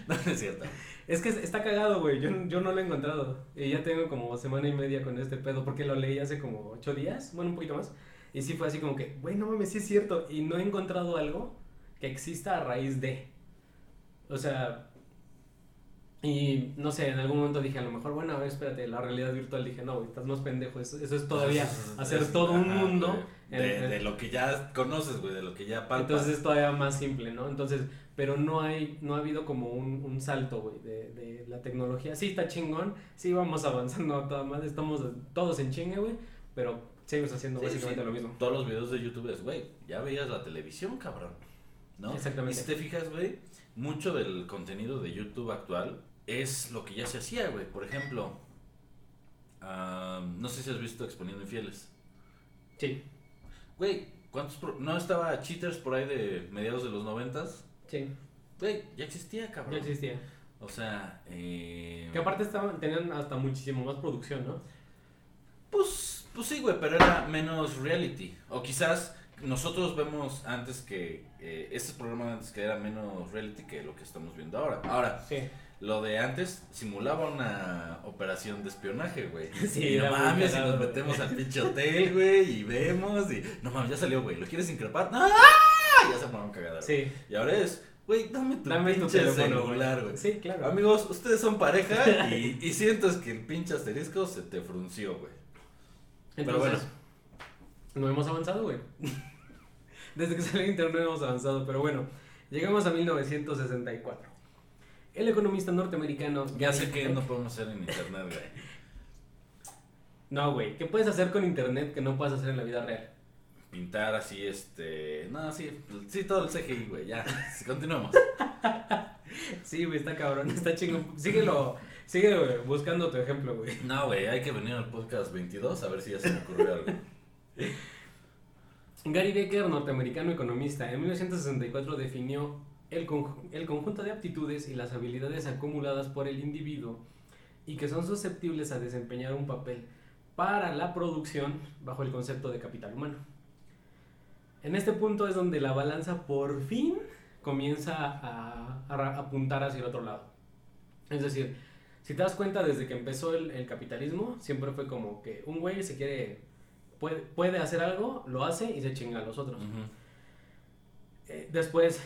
no, no es cierto. Es que está cagado, güey. Yo, yo no lo he encontrado. Y ya tengo como semana y media con este pedo porque lo leí hace como ocho días, bueno, un poquito más. Y sí fue así como que, güey, no mames, sí es cierto. Y no he encontrado algo que exista a raíz de. O sea, y no sé, en algún momento dije, a lo mejor, bueno, a ver, espérate, la realidad virtual. Dije, no, güey, estás más pendejo. Eso, eso es todavía hacer Es- todo un ajá, mundo. güey. en- De, de lo que ya conoces, güey, de lo que ya palpas. entonces es todavía más simple, ¿no? Entonces, pero no hay, no ha habido como un, un salto, güey, de, de la tecnología. Sí está chingón, sí vamos avanzando a toda madre, estamos todos en chingue, güey, pero seguimos haciendo Sí, básicamente sí. lo mismo. Todos los videos de YouTube es, güey, ya veías la televisión, cabrón. ¿No? Exactamente. Y si te fijas, güey, mucho del contenido de YouTube actual es lo que ya se hacía, güey. Por ejemplo, no sé si has visto Exponiendo Infieles. Sí, Güey, ¿cuántos pro- no estaba Cheaters por ahí de mediados de los noventas? sí, Güey, ya existía, cabrón. ya existía. O sea, eh... Que aparte estaban, tenían hasta muchísimo más producción, ¿no? Pues, pues sí, güey, pero era menos reality. O quizás nosotros vemos antes que, eh, estos programas antes que era menos reality que lo que estamos viendo ahora. Ahora, Sí. Lo de antes simulaba una operación de espionaje, güey. Sí, y no mames, y cagado, nos metemos al pinche hotel, güey, y vemos, y no mames, ya salió, güey, ¿lo quieres increpar? ¡No! Ya se fueron cagadas. Sí, Y ahora es, güey, dame tu dame pinche teléfono, celular, güey. Sí, claro. Amigos, ustedes son pareja y, y sientes que el pinche asterisco se te frunció, güey. Pero Entonces, no hemos avanzado, güey. Desde que salió internet no hemos avanzado, pero bueno, llegamos a 1964. El economista norteamericano... Ya sé que no podemos hacer en internet, güey. No, güey, ¿qué puedes hacer con internet que no puedes hacer en la vida real? Pintar así, este. No, sí, sí, todo el CGI, güey. Ya, continuemos. Sí, güey, está cabrón, está chingón. Síguelo, sigue güey, buscando tu ejemplo, güey. No, güey, hay que venir al podcast 22 a ver si ya se me ocurrió algo. Gary Becker, norteamericano economista, en 1964 definió el, conju- el conjunto de aptitudes y las habilidades acumuladas por el individuo y que son susceptibles a desempeñar un papel para la producción bajo el concepto de capital humano. En este punto es donde la balanza por fin comienza a, a apuntar hacia el otro lado. Es decir, si te das cuenta, desde que empezó el, el capitalismo, siempre fue como que un güey se quiere, puede, puede hacer algo, lo hace y se chinga a los otros. Ujú. Eh, después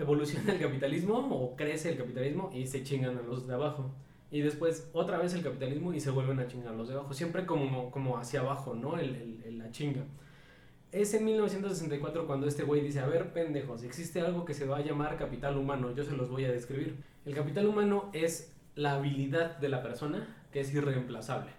evoluciona el capitalismo o crece el capitalismo y se chingan a los de abajo. Y después otra vez el capitalismo y se vuelven a chingar a los de abajo. Siempre como, como hacia abajo, ¿no? El, el- el- la chinga. Es en 1964 cuando este güey dice, a ver, pendejos, existe algo que se va a llamar capital humano, yo se los voy a describir. El capital humano es la habilidad de la persona que es irreemplazable,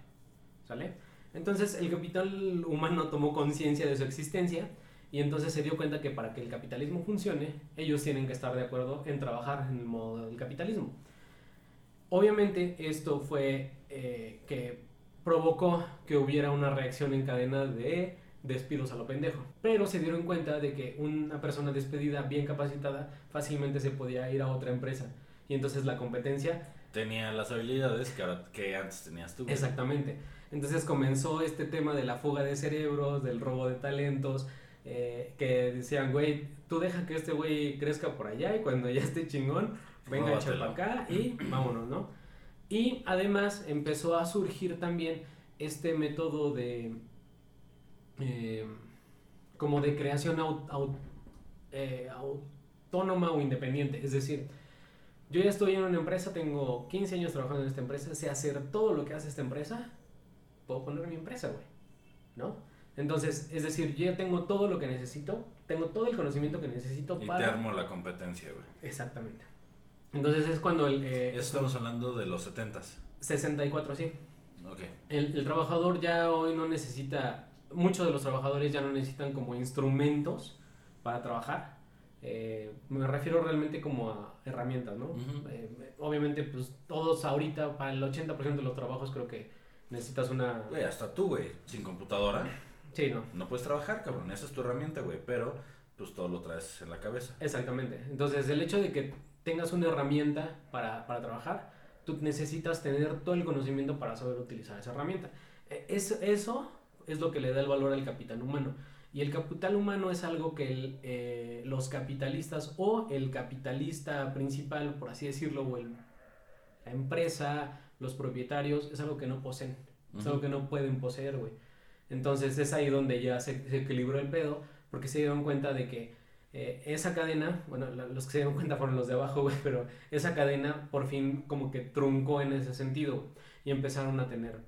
¿sale? Entonces el capital humano tomó conciencia de su existencia y entonces se dio cuenta que para que el capitalismo funcione, ellos tienen que estar de acuerdo en trabajar en el modo del capitalismo. Obviamente esto fue eh, que provocó que hubiera una reacción en cadena de despidos a lo pendejo. Pero se dieron cuenta de que una persona despedida bien capacitada fácilmente se podía ir a otra empresa. Y entonces la competencia... Tenía las habilidades que, ahora- que antes tenías tú. Exactamente. Entonces comenzó este tema de la fuga de cerebros, del robo de talentos, eh, que decían, güey, tú deja que este güey crezca por allá y cuando ya esté chingón, venga, para acá y vámonos, ¿no? Y además empezó a surgir también este método de, eh, como de creación au- au- eh, autónoma o independiente. Es decir, yo ya estoy en una empresa, tengo 15 años trabajando en esta empresa, sé hacer todo lo que hace esta empresa, puedo poner mi empresa, güey, ¿no? Entonces, es decir, yo ya tengo todo lo que necesito, tengo todo el conocimiento que necesito Y te para... armo la competencia, güey. Exactamente. Entonces es cuando el... eh, estamos hablando de los 70s. 64, sí. Ok. El, el trabajador ya hoy no necesita, muchos de los trabajadores ya no necesitan como instrumentos para trabajar. Eh, me refiero realmente como a herramientas, ¿no? Eh, obviamente, pues todos ahorita, para el 80% de los trabajos creo que necesitas una... Güey, hasta tú, güey, sin computadora, Sí, no. no puedes trabajar, cabrón. Esa es tu herramienta, güey. Pero, pues todo lo traes en la cabeza. Exactamente. Entonces, el hecho de que tengas una herramienta para, para trabajar, tú necesitas tener todo el conocimiento para saber utilizar esa herramienta. Eh, Es, eso es lo que le da el valor al capital humano. Y el capital humano es algo que el, eh, los capitalistas o el capitalista principal, por así decirlo, o el- la empresa, los propietarios, es algo que no poseen. Es algo que no pueden poseer, güey. Entonces es ahí donde ya se, se equilibró el pedo, porque se dieron cuenta de que eh, esa cadena, bueno, la- los que se dieron cuenta fueron los de abajo, güey, pero esa cadena por fin como que truncó en ese sentido, y empezaron a tener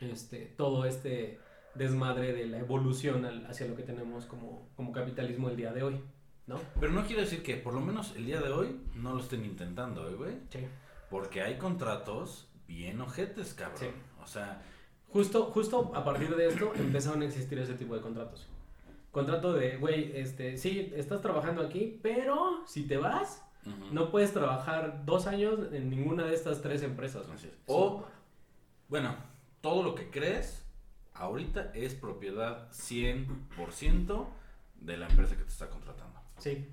este, todo este desmadre de la evolución al- hacia lo que tenemos como, como capitalismo el día de hoy, ¿no? Pero no quiere decir que, por lo menos el día de hoy, no lo estén intentando, eh, güey. Sí. Porque hay contratos bien ojetes, cabrón. Sí. O sea, Justo, justo a partir de esto empezaron a existir ese tipo de contratos. Contrato de, güey, este, sí, estás trabajando aquí, pero si te vas, no puedes trabajar dos años en ninguna de estas tres empresas. Así es. O, bueno, todo lo que crees ahorita es propiedad 100% de la empresa que te está contratando. Sí.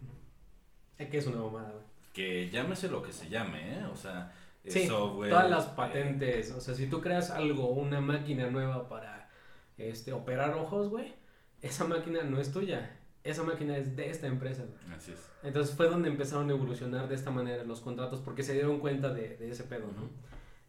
Es que es una mamada, güey. Que llámese lo que se llame, ¿eh? O sea, Sí, software. todas las patentes, o sea, si tú creas algo, una máquina nueva para este, operar ojos, güey, esa máquina no es tuya, esa máquina es de esta empresa. güey. así es. Entonces fue donde empezaron a evolucionar de esta manera los contratos porque se dieron cuenta de, de ese pedo, ¿no?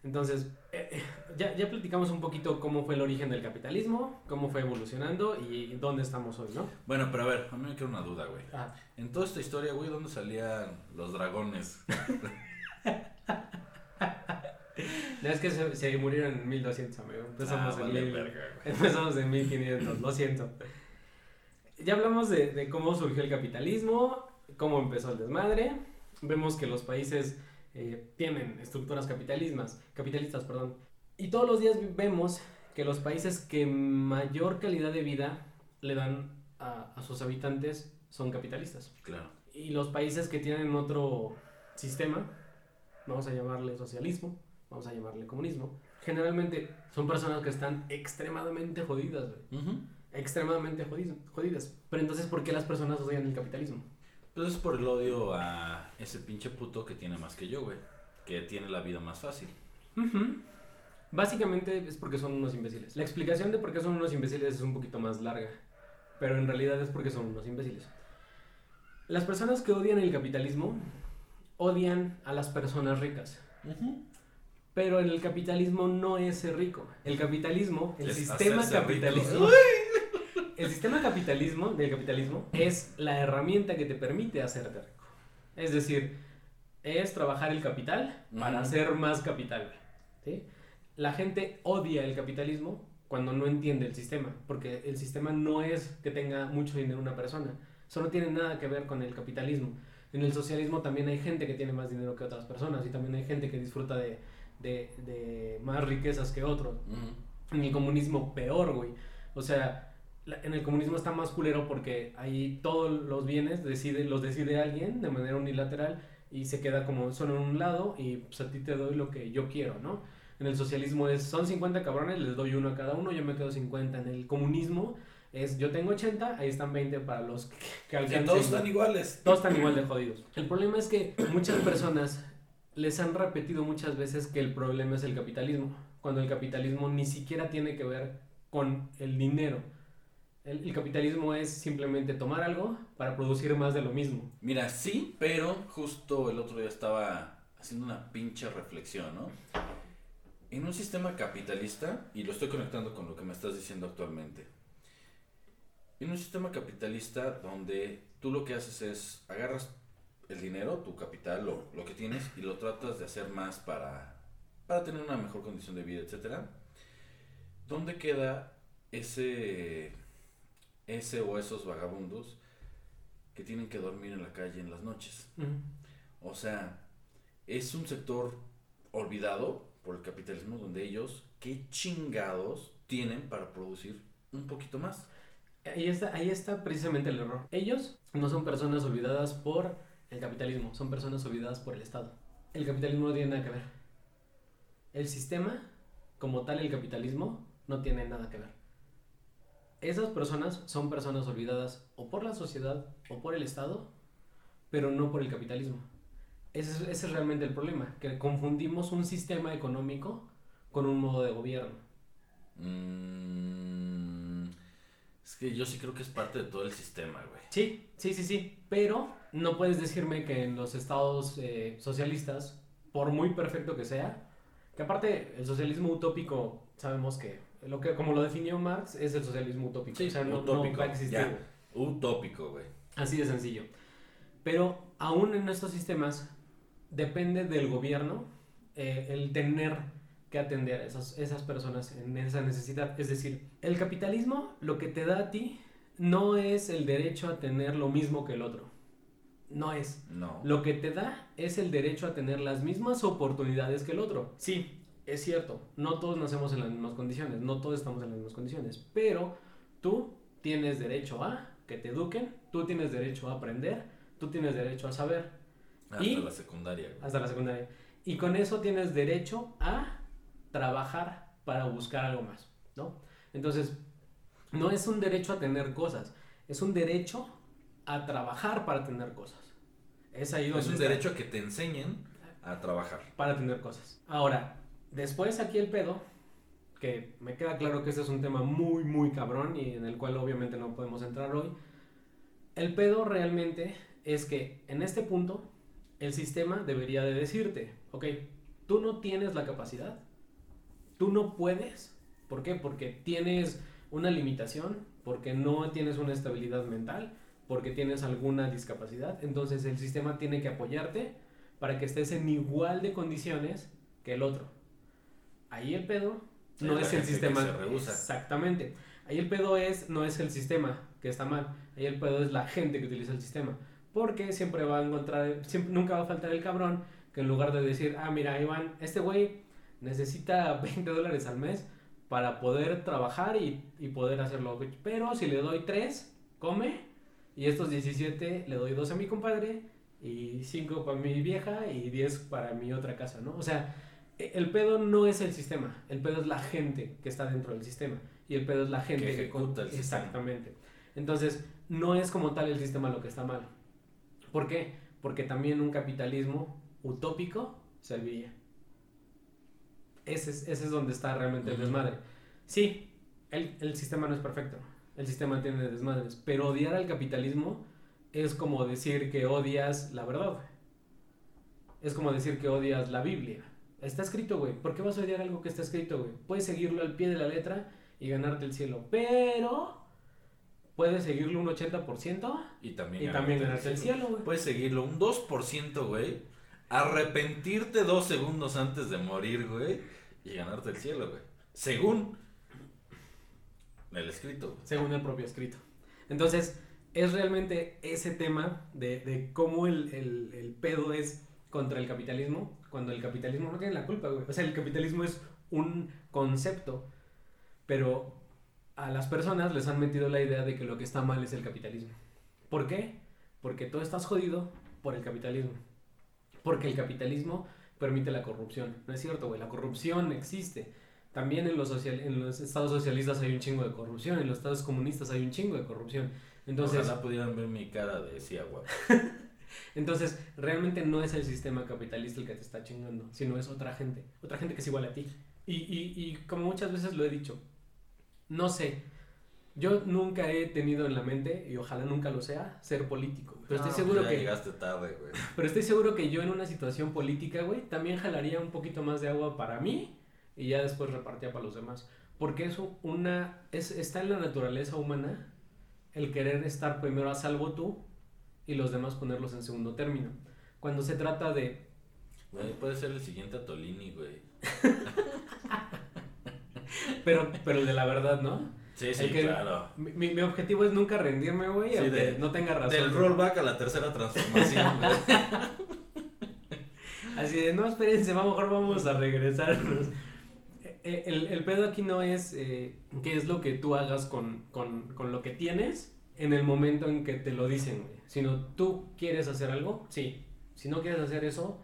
Entonces, eh, eh, ya, ya platicamos un poquito cómo fue el origen del capitalismo, cómo fue evolucionando y dónde estamos hoy, ¿no? Bueno, pero a ver, a mí me queda una duda, güey. Ah, En toda esta historia, güey, ¿dónde salían los dragones? no, es que se, se murieron en 1200, amigo. Empezamos, Ah, en vale, mil- verga, empezamos en 1500, lo siento. Ya hablamos de, de cómo surgió el capitalismo, cómo empezó el desmadre. Vemos que los países eh, tienen estructuras capitalismas, capitalistas. Perdón. Y todos los días vemos que los países que mayor calidad de vida le dan a, a sus habitantes son capitalistas. Claro. Y los países que tienen otro sistema, vamos a llamarle socialismo, vamos a llamarle comunismo, generalmente son personas que están extremadamente jodidas, güey. Ujú. Extremadamente jodidas, jodidas. Pero entonces, ¿por qué las personas odian el capitalismo? Pues es por el odio a ese pinche puto que tiene más que yo, güey. Que tiene la vida más fácil. Ujú. Básicamente es porque son unos imbéciles. La explicación de por qué son unos imbéciles es un poquito más larga, pero en realidad es porque son unos imbéciles. Las personas que odian el capitalismo odian a las personas ricas. Pero en el capitalismo no es ser rico. El capitalismo, el Es sistema capitalismo. El sistema capitalismo, del capitalismo, es la herramienta que te permite hacerte rico. Es decir, es trabajar el capital para hacer más capital. ¿sí? La gente odia el capitalismo cuando no entiende el sistema, porque el sistema no es que tenga mucho dinero una persona, eso no tiene nada que ver con el capitalismo. En el socialismo también hay gente que tiene más dinero que otras personas y también hay gente que disfruta de, de- de más riquezas que otros. Ujú. En el comunismo peor, güey. O sea, la- en el comunismo está más culero porque ahí todos los bienes decide, los decide alguien de manera unilateral y se queda como solo en un lado y pues a ti te doy lo que yo quiero, ¿no? En el socialismo es, son 50 cabrones, les doy uno a cada uno, yo me quedo 50. En el comunismo es, yo tengo 80, ahí están 20 para los que, que alcancen. todos están iguales. Todos están igual de jodidos. El problema es que muchas personas les han repetido muchas veces que el problema es el capitalismo, cuando el capitalismo ni siquiera tiene que ver con el dinero. El, el capitalismo es simplemente tomar algo para producir más de lo mismo. Mira, sí, pero justo el otro día estaba haciendo una pinche reflexión, ¿no? En un sistema capitalista, y lo estoy conectando con lo que me estás diciendo actualmente, en un sistema capitalista donde tú lo que haces es agarras el dinero, tu capital, lo, lo que tienes, y lo tratas de hacer más para, para tener una mejor condición de vida, etcétera. ¿Dónde queda ese, ese o esos vagabundos que tienen que dormir en la calle en las noches? O sea, es un sector olvidado por el capitalismo donde ellos, qué chingados tienen para producir un poquito más. Ahí está, ahí está precisamente el error. Ellos no son personas olvidadas por el capitalismo, son personas olvidadas por el Estado. El capitalismo no tiene nada que ver. El sistema, como tal, el capitalismo, no tiene nada que ver. Esas personas son personas olvidadas o por la sociedad o por el Estado, pero no por el capitalismo. Ese es, ese es realmente el problema, que confundimos un sistema económico con un modo de gobierno. Mm, es que yo sí creo que es parte de todo el sistema, güey. Sí, sí, sí, sí, pero no puedes decirme que en los estados eh, socialistas, por muy perfecto que sea, que aparte el socialismo utópico, sabemos que, lo que como lo definió Marx, es el socialismo utópico. Sí, o sea, no, no utópico, va a existir. ya. Utópico, güey. Así de sencillo. Pero aún en estos sistemas depende del gobierno eh, el tener que atender a esas, esas personas en esa necesidad. Es decir, el capitalismo lo que te da a ti no es el derecho a tener lo mismo que el otro. No es. No. Lo que te da es el derecho a tener las mismas oportunidades que el otro. Sí, es cierto, no todos nacemos en las mismas condiciones, no todos estamos en las mismas condiciones, pero tú tienes derecho a que te eduquen, tú tienes derecho a aprender, tú tienes derecho a saber, Hasta Y- la secundaria, hasta la secundaria. Y con eso tienes derecho a trabajar para buscar algo más, ¿no? Entonces, no es un derecho a tener cosas, es un derecho a trabajar para tener cosas. Es ahí donde Es un está. derecho a que te enseñen a trabajar. para tener cosas. Ahora, después aquí el pedo, que me queda claro que este es un tema muy, muy cabrón y en el cual obviamente no podemos entrar hoy. El pedo realmente es que en este punto el sistema debería de decirte, ok, tú no tienes la capacidad, tú no puedes, ¿por qué? Porque tienes una limitación, porque no tienes una estabilidad mental, porque tienes alguna discapacidad, entonces el sistema tiene que apoyarte para que estés en igual de condiciones que el otro. Ahí el pedo no Es el que sistema. se rehúsa. Exactamente. Ahí el pedo es, no es el sistema que está mal. Ahí el pedo es la gente que utiliza el sistema. Porque siempre va a encontrar, siempre, nunca va a faltar el cabrón que en lugar de decir, ah, mira, Iván, este güey necesita 20 dólares al mes para poder trabajar y, y poder hacerlo. Pero si le doy 3, come. Y estos 17 le doy 2 a mi compadre y 5 para mi vieja y 10 para mi otra casa, ¿no? O sea, e- el pedo no es el sistema, el pedo es la gente que está dentro del sistema y el pedo es la gente Que que, ejecuta el sistema. Exactamente. Entonces, no es como tal el sistema lo que está mal. ¿Por qué? Porque también un capitalismo utópico serviría. Ese es, ese es donde está realmente el desmadre. Sí, el, el sistema no es perfecto. El sistema tiene desmadres. Pero odiar al capitalismo es como decir que odias la verdad. Es como decir que odias la Biblia. Está escrito, güey. ¿Por qué vas a odiar algo que está escrito, güey? Puedes seguirlo al pie de la letra y ganarte el cielo. Pero puedes seguirlo un 80% Y también, y también ganarte el cielo, güey. Puedes seguirlo un 2%, güey. Arrepentirte dos segundos antes de morir, güey. Y ganarte el cielo, güey. Según el escrito. según el propio escrito. Entonces, es realmente ese tema de, cómo el, pedo es contra el capitalismo, cuando el capitalismo no tiene la culpa, güey. O sea, el capitalismo es un concepto, pero a las personas les han metido la idea de que lo que está mal es el capitalismo. ¿Por qué? Porque tú estás jodido por el capitalismo. Porque el capitalismo permite la corrupción. No es cierto, güey, la corrupción existe. También en los, social, en los estados socialistas hay un chingo de corrupción, en los estados comunistas hay un chingo de corrupción. Entonces, Ojalá pudieran ver mi cara de sí, agua. entonces, realmente no es el sistema capitalista el que te está chingando, sino es otra gente, otra gente que es igual a ti. Y, y, y como muchas veces lo he dicho, no sé, yo nunca he tenido en la mente, y ojalá nunca lo sea, ser político. Pero estoy seguro ya que... llegaste tarde, güey. Pero estoy seguro que yo en una situación política, güey, también jalaría un poquito más de agua para mí y ya después repartía para los demás. Porque eso una es, está en la naturaleza humana el querer estar primero a salvo tú y los demás ponerlos en segundo término. Cuando se trata de Güey, puede ser el siguiente Atolini, güey. pero pero el de la verdad, ¿no? Sí, sí, que- claro. Mi, mi- objetivo es nunca rendirme, güey, Sí, aunque de- no tenga razón. Del rollback a la tercera transformación, güey. Así de, no, espérense, va, mejor vamos a regresarnos. Eh, El, el pedo aquí no es eh, qué es lo que tú hagas con, con, con lo que tienes en el momento en que te lo dicen, güey. Sino tú quieres hacer algo, sí. Si no quieres hacer eso,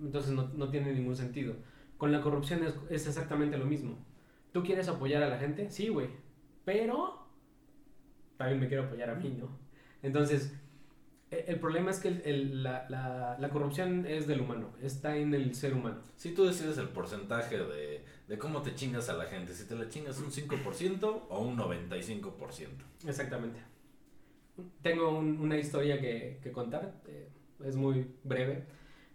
entonces no, no tiene ningún sentido. Con la corrupción es, es exactamente lo mismo. ¿Tú quieres apoyar a la gente? Sí, güey. Pero también me quiero apoyar a mí, ¿no? Entonces, e- el problema es que el- el- la, la- la corrupción es del humano, está en el ser humano. Si tú decides el porcentaje de, de cómo te chingas a la gente, si te la chingas un 5% o un 95%. Exactamente. Tengo un- una historia que, que contar, eh, es muy breve.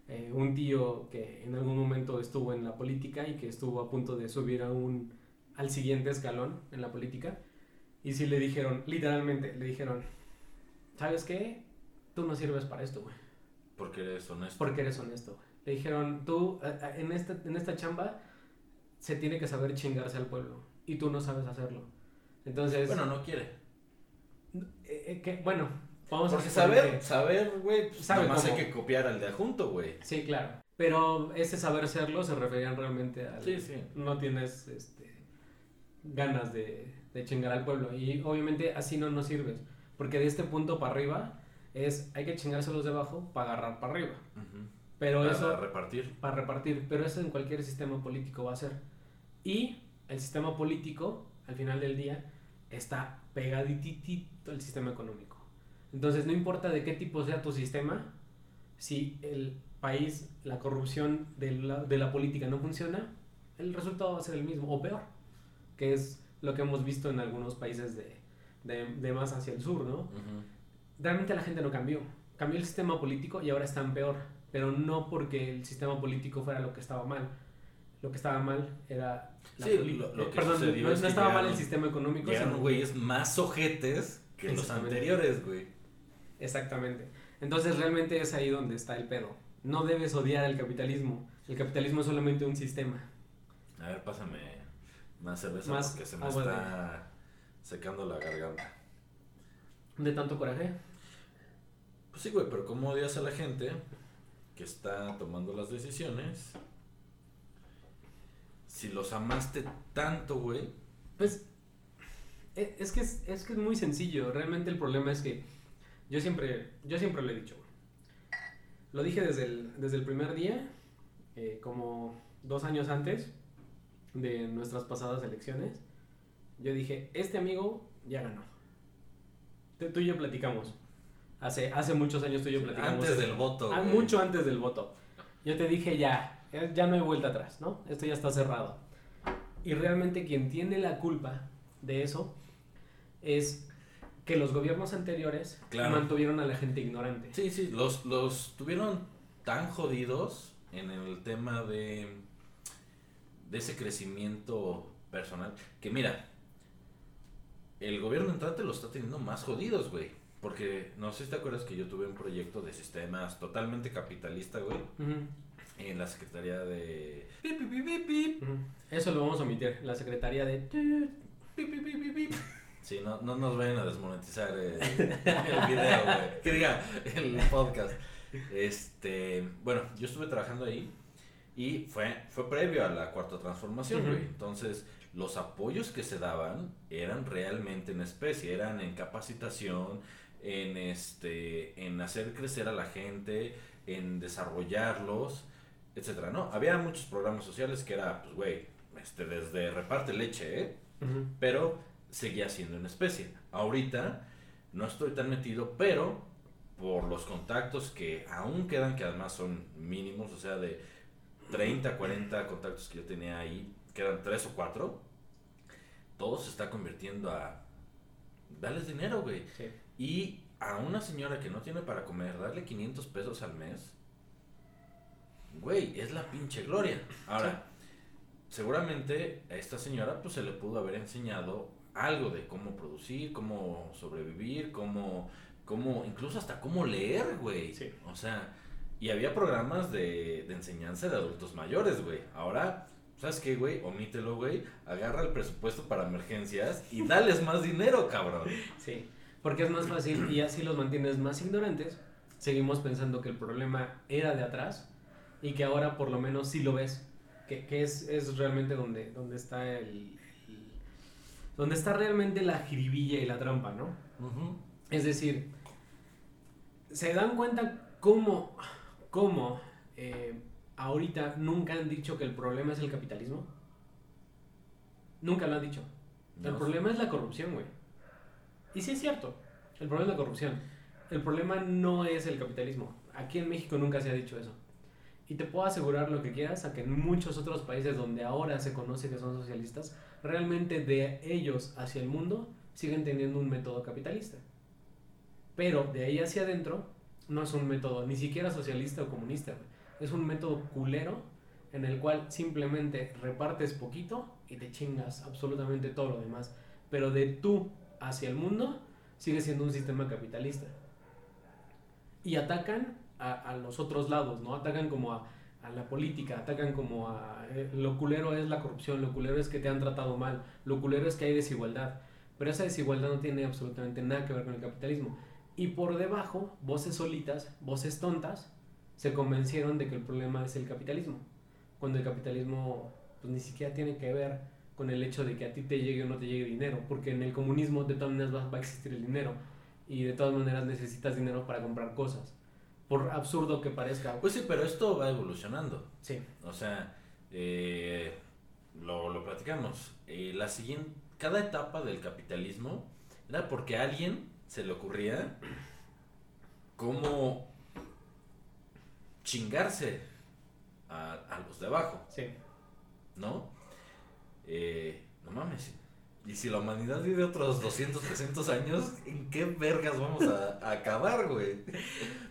Eh, un tío que en algún momento estuvo en la política y que estuvo a punto de subir a un, al siguiente escalón en la política. Y sí le dijeron, literalmente, le dijeron, ¿sabes qué? Tú no sirves para esto, güey. Porque eres honesto. Porque eres honesto. güey. Le dijeron, tú, en esta, en esta chamba, se tiene que saber chingarse al pueblo. Y tú no sabes hacerlo. Entonces, Bueno, no quiere. eh, eh, que, bueno, vamos Porque a saber, que- saber, güey, pues Sabe más hay que copiar al de adjunto, güey. Sí, claro. Pero ese saber serlo se referían realmente a... Sí, sí. No tienes este, ganas de, de chingar al pueblo. Y obviamente así no nos sirves. Porque de este punto para arriba es, hay que chingarse los de abajo para agarrar para arriba. Pero Para eso... repartir. para repartir, pero eso en cualquier sistema político va a ser. Y el sistema político, al final del día, está pegaditito al sistema económico. Entonces, no importa de qué tipo sea tu sistema, si el país, la corrupción de la, de la política no funciona, el resultado va a ser el mismo, o peor, que es lo que hemos visto en algunos países de, de, de más hacia el sur, ¿no? Ujú. realmente la gente no cambió. Cambió el sistema político y ahora están peor. Pero no porque el sistema político fuera lo que estaba mal. Lo que estaba mal era la Sí, lo- lo que Perdón, no, no estaba mal el sistema económico. Sino- güeyes más ojetes que los anteriores, güey. Exactamente. Entonces realmente es ahí donde está el pedo. No debes odiar al capitalismo. El capitalismo es solamente un sistema. A ver, pásame más cerveza Más porque se me agua de- está secando la garganta. De tanto coraje. Pues sí, güey, pero ¿cómo odias a la gente que está tomando las decisiones? Si los amaste tanto, güey. Pues e- es que es, es que es muy sencillo. Realmente el problema es que yo siempre, yo siempre lo he dicho. Lo dije desde el, desde el primer día, eh, como dos años antes de nuestras pasadas elecciones. Yo dije, este amigo ya ganó. Tú y yo platicamos. Hace, hace muchos años tú y yo platicamos. Antes del voto, Ah, mucho antes del voto. Yo te dije ya, ya no hay vuelta atrás, ¿no? Esto ya está cerrado. Y realmente quien tiene la culpa de eso es que los gobiernos anteriores Claro. mantuvieron a la gente ignorante. Sí, sí, los, los tuvieron tan jodidos en el tema de, de ese crecimiento personal que mira, el gobierno entrante lo está teniendo más jodidos, güey. Porque no sé si te acuerdas que yo tuve un proyecto de sistemas totalmente capitalista, güey, en la Secretaría de... Pip, pip, pip, pip, pip. ujú. Eso lo vamos a omitir. La secretaría de... Pip, pip, pip, pip, pip. Sí, no, no nos vayan a desmonetizar el, el video, güey. Que diga, el podcast. Este, bueno, yo estuve trabajando ahí y fue, fue previo a la cuarta transformación, güey. Entonces, los apoyos que se daban eran realmente en especie, eran en capacitación, en este, en hacer crecer a la gente, en desarrollarlos. etcétera, ¿no? Había muchos programas sociales que era, pues, güey, este, desde reparte leche, ¿eh? Pero seguía siendo una especie. Ahorita no estoy tan metido, pero por los contactos que aún quedan, que además son mínimos, o sea, de 30, 40 contactos que yo tenía ahí, quedan 3 o 4, todo se está convirtiendo a darles dinero, güey. Sí. Y a una señora que no tiene para comer, darle 500 pesos al mes, güey, es la pinche gloria. Ahora, seguramente a esta señora pues se le pudo haber enseñado algo de cómo producir, cómo sobrevivir, cómo, cómo incluso hasta cómo leer, güey. Sí. O sea, y había programas de, de enseñanza de adultos mayores, güey. Ahora, ¿sabes qué, güey? Omítelo, güey. Agarra el presupuesto para emergencias y dales más dinero, cabrón. Sí, porque es más fácil y así los mantienes más ignorantes. Seguimos pensando que el problema era de atrás y que ahora por lo menos sí lo ves, que, que es, es realmente donde, donde está el, el- donde está realmente la jiribilla y la trampa, ¿no? Es decir, se dan cuenta cómo, cómo eh, ahorita nunca han dicho que el problema es el capitalismo. Nunca lo han dicho. El No. problema es la corrupción, güey. Y sí es cierto, el problema es la corrupción. El problema no es el capitalismo. Aquí en México nunca se ha dicho eso. Y te puedo asegurar lo que quieras a que en muchos otros países donde ahora se conoce que son socialistas, realmente de ellos hacia el mundo siguen teniendo un método capitalista. Pero de ahí hacia adentro no es un método ni siquiera socialista o comunista. Es un método culero en el cual simplemente repartes poquito y te chingas absolutamente todo lo demás. Pero de tú hacia el mundo sigue siendo un sistema capitalista. Y atacan a, los otros lados, ¿no? Atacan como a, a la política, atacan como a... eh, lo culero es la corrupción, lo culero es que te han tratado mal, lo culero es que hay desigualdad. Pero esa desigualdad no tiene absolutamente nada que ver con el capitalismo. Y por debajo, voces solitas, voces tontas, se convencieron de que el problema es el capitalismo. Cuando el capitalismo pues, ni siquiera tiene que ver con el hecho de que a ti te llegue o no te llegue dinero. Porque en el comunismo de todas maneras va, va a existir el dinero. Y de todas maneras necesitas dinero para comprar cosas. Por absurdo que parezca. Pues sí, pero esto va evolucionando. Sí, O sea, eh, lo, lo platicamos. Eh, la siguiente, cada etapa del capitalismo era porque alguien se le ocurría cómo chingarse a, a los de abajo, sí. ¿no? Eh, no mames. Y si la humanidad vive otros 200, 300 años, ¿en qué vergas vamos a, a acabar, güey?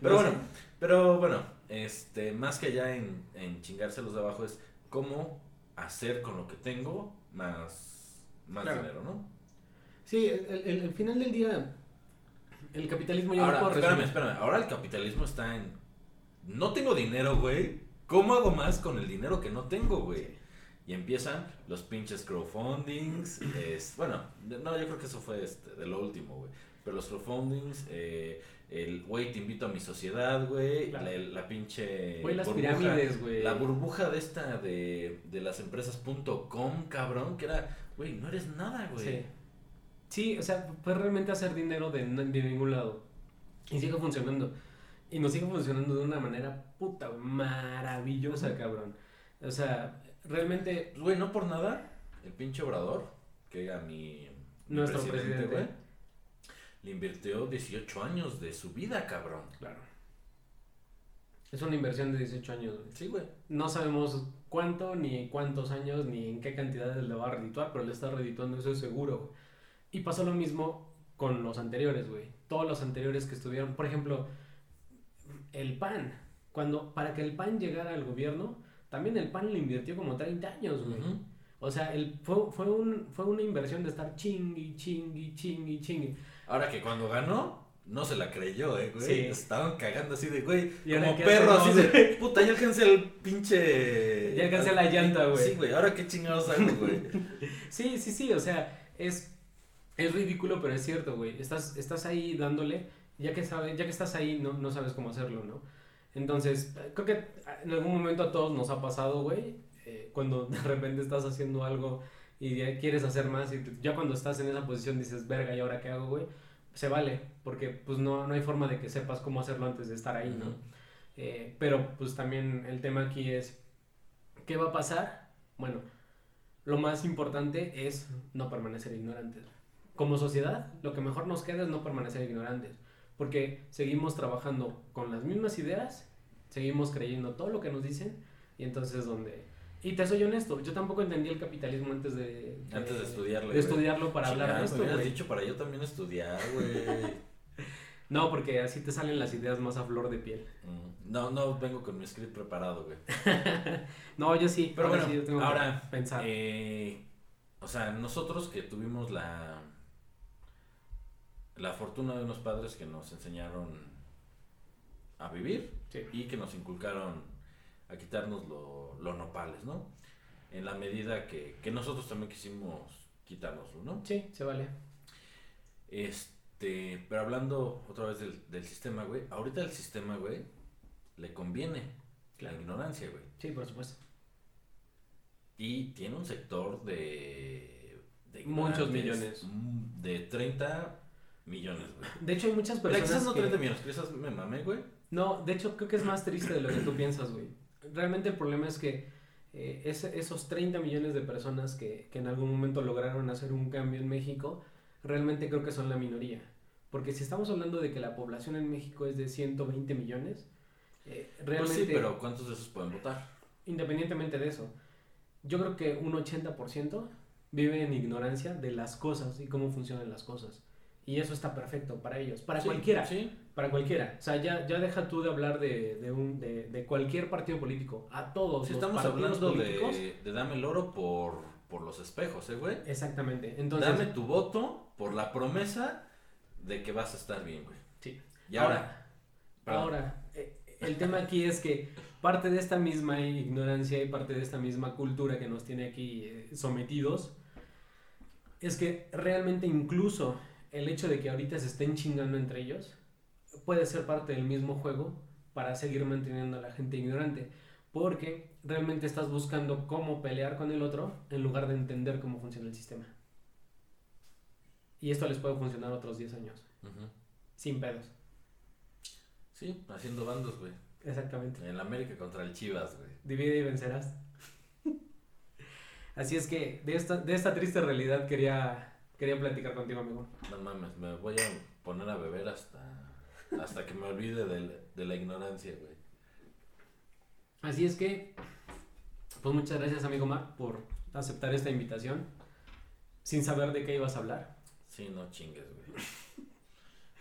Pero bueno, pero bueno, este, más que allá en, en chingarse a los de abajo es cómo hacer con lo que tengo más, más Claro. dinero, ¿no? Sí, el, el- el final del día, el capitalismo yo Ahora, lo puedo espérame, espérame. Ahora el capitalismo está en. No tengo dinero, güey. ¿Cómo hago más con el dinero que no tengo, güey? Y empiezan los pinches crowdfundings. es, bueno, no, yo creo que eso fue este, de lo último, güey. Pero los crowdfundings, eh, el güey, te invito a mi sociedad, güey. Claro. La, la pinche. Güey, las burbuja- pirámides, güey. La burbuja de esta de, de las empresas.com, cabrón, que era, güey, no eres nada, güey. Sí. Sí, o sea, fue realmente hacer dinero de, ningún lado. Y sigue funcionando. Y nos sigue funcionando de una manera puta maravillosa, cabrón. O sea, realmente güey, no por nada, el pinche obrador, que era mi, mi Nuestro presidente. güey, le invirtió 18 años de su vida, cabrón. Claro. Es una inversión de 18 años, güey. Sí, güey. No sabemos cuánto, ni cuántos años, ni en qué cantidades le va a redituar, pero le está redituando, eso es seguro. Y pasó lo mismo con los anteriores, güey. Todos los anteriores que estuvieron, por ejemplo, el PAN. Cuando, para que el PAN llegara al gobierno, también el PAN le invirtió como 30 años, güey. O sea, el, fue, fue, un, fue una inversión de estar chingui, chingui, chingui, chingui. Ahora que cuando ganó, no se la creyó, eh, güey. Sí. Estaban cagando así de, güey, ¿Y ahora como perro, así de, puta, ya alcancé el pinche... Ya alcancé la llanta, güey. Sí, güey, ahora qué chingados hago, güey. Sí, sí, sí, o sea, es, es ridículo, pero es cierto, güey. Estás, estás ahí dándole, ya que, sabe, ya que estás ahí, no, no sabes cómo hacerlo, ¿no? Entonces, creo que en algún momento a todos nos ha pasado, güey, eh, cuando de repente estás haciendo algo y ya quieres hacer más y ya cuando estás en esa posición dices, verga, ¿y ahora qué hago, güey? Se vale, porque pues no, no hay forma de que sepas cómo hacerlo antes de estar ahí, ¿no? Eh, pero pues también el tema aquí es, ¿qué va a pasar? Bueno, lo más importante es no permanecer ignorantes. Como sociedad, lo que mejor nos queda es no permanecer ignorantes, porque seguimos trabajando con las mismas ideas, seguimos creyendo todo lo que nos dicen, y entonces donde... Y te soy honesto, yo tampoco entendí el capitalismo antes de... Antes de estudiarlo. De estudiarlo para hablar de esto, Me hubieras dicho para yo también estudiar, güey. No, porque así te salen las ideas más a flor de piel. Mm, no, no vengo con mi script preparado, güey. No, yo sí, Pero ahora bueno, sí yo tengo que ahora, pensar. Eh, o sea, nosotros que tuvimos la la fortuna de unos padres que nos enseñaron a vivir Sí. y que nos inculcaron a quitarnos lo, los nopales, ¿no? En la medida que, que nosotros también quisimos quitárnoslo, ¿no? Sí, se vale. Este, pero hablando otra vez del, del sistema, güey, ahorita el sistema, güey, le conviene Claro. la ignorancia, güey. Sí, por supuesto. Y tiene un sector de. de Muchos millones. mm, De 30 millones, güey. De hecho, hay muchas personas quizás no que- 30 millones, quizás me mamé, güey. No, de hecho creo que es más triste de lo que tú piensas, güey. Realmente el problema es que eh, ese- esos 30 millones de personas que, que en algún momento lograron hacer un cambio en México, realmente creo que son la minoría. Porque si estamos hablando de que la población en México es de 120 millones, eh, Pues realmente, sí, pero ¿cuántos de esos pueden votar? independientemente de eso, yo creo que un 80% vive en ignorancia de las cosas y cómo funcionan las cosas. Y eso está perfecto para ellos, para Sí, cualquiera. Sí. Para cualquiera. O sea, ya, ya deja tú de hablar de, de, un, de, de cualquier partido político. A todos Si los estamos hablando políticos. de, de dame el oro por, por los espejos, ¿eh, güey? Exactamente. Entonces, Dame tu voto por la promesa de que vas a estar bien, güey. Sí. Y ahora, perdón. ahora eh, el tema aquí es que parte de esta misma ignorancia y parte de esta misma cultura que nos tiene aquí eh, sometidos es que realmente incluso el hecho de que ahorita se estén chingando entre ellos puede ser parte del mismo juego para seguir manteniendo a la gente ignorante. Porque realmente estás buscando cómo pelear con el otro en lugar de entender cómo funciona el sistema. Y esto les puede funcionar otros 10 años, sin pedos. Sí, haciendo bandos, güey. Exactamente. En la América contra el Chivas, güey. Divide y vencerás. Así es que de esta, de esta triste realidad quería, quería platicar contigo, amigo. No mames, me voy a poner a beber hasta, hasta que me olvide del- de, la ignorancia, güey. Así es que, pues muchas gracias, amigo Mar, por aceptar esta invitación sin saber de qué ibas a hablar. Sí, no chingues, güey.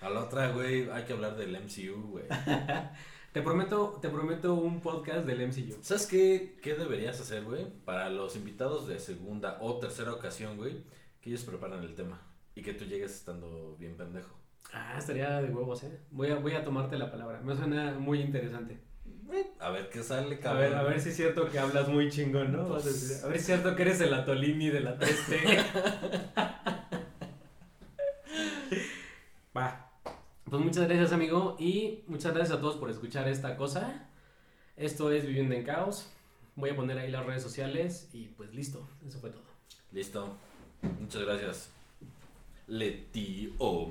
A la otra, güey, hay que hablar del MCU, güey. Te prometo, te prometo un podcast del MCU. ¿Sabes qué, qué deberías hacer, güey? Para los invitados de segunda o tercera ocasión, güey, que ellos preparan el tema y que tú llegues estando bien pendejo. Ah, estaría de huevos, ¿eh? Voy a, voy a tomarte la palabra. Me suena muy interesante. A ver qué sale, A cabrón. ver, a ver si es cierto que hablas muy chingón, ¿no? Pues- a decir, A ver si es cierto que eres el Atolini de la 3T. Va. Pues muchas gracias, amigo. Y muchas gracias a todos por escuchar esta cosa. Esto es Viviendo en Caos. Voy a poner ahí las redes sociales y pues listo. Eso fue todo. Listo. Muchas gracias. Letio.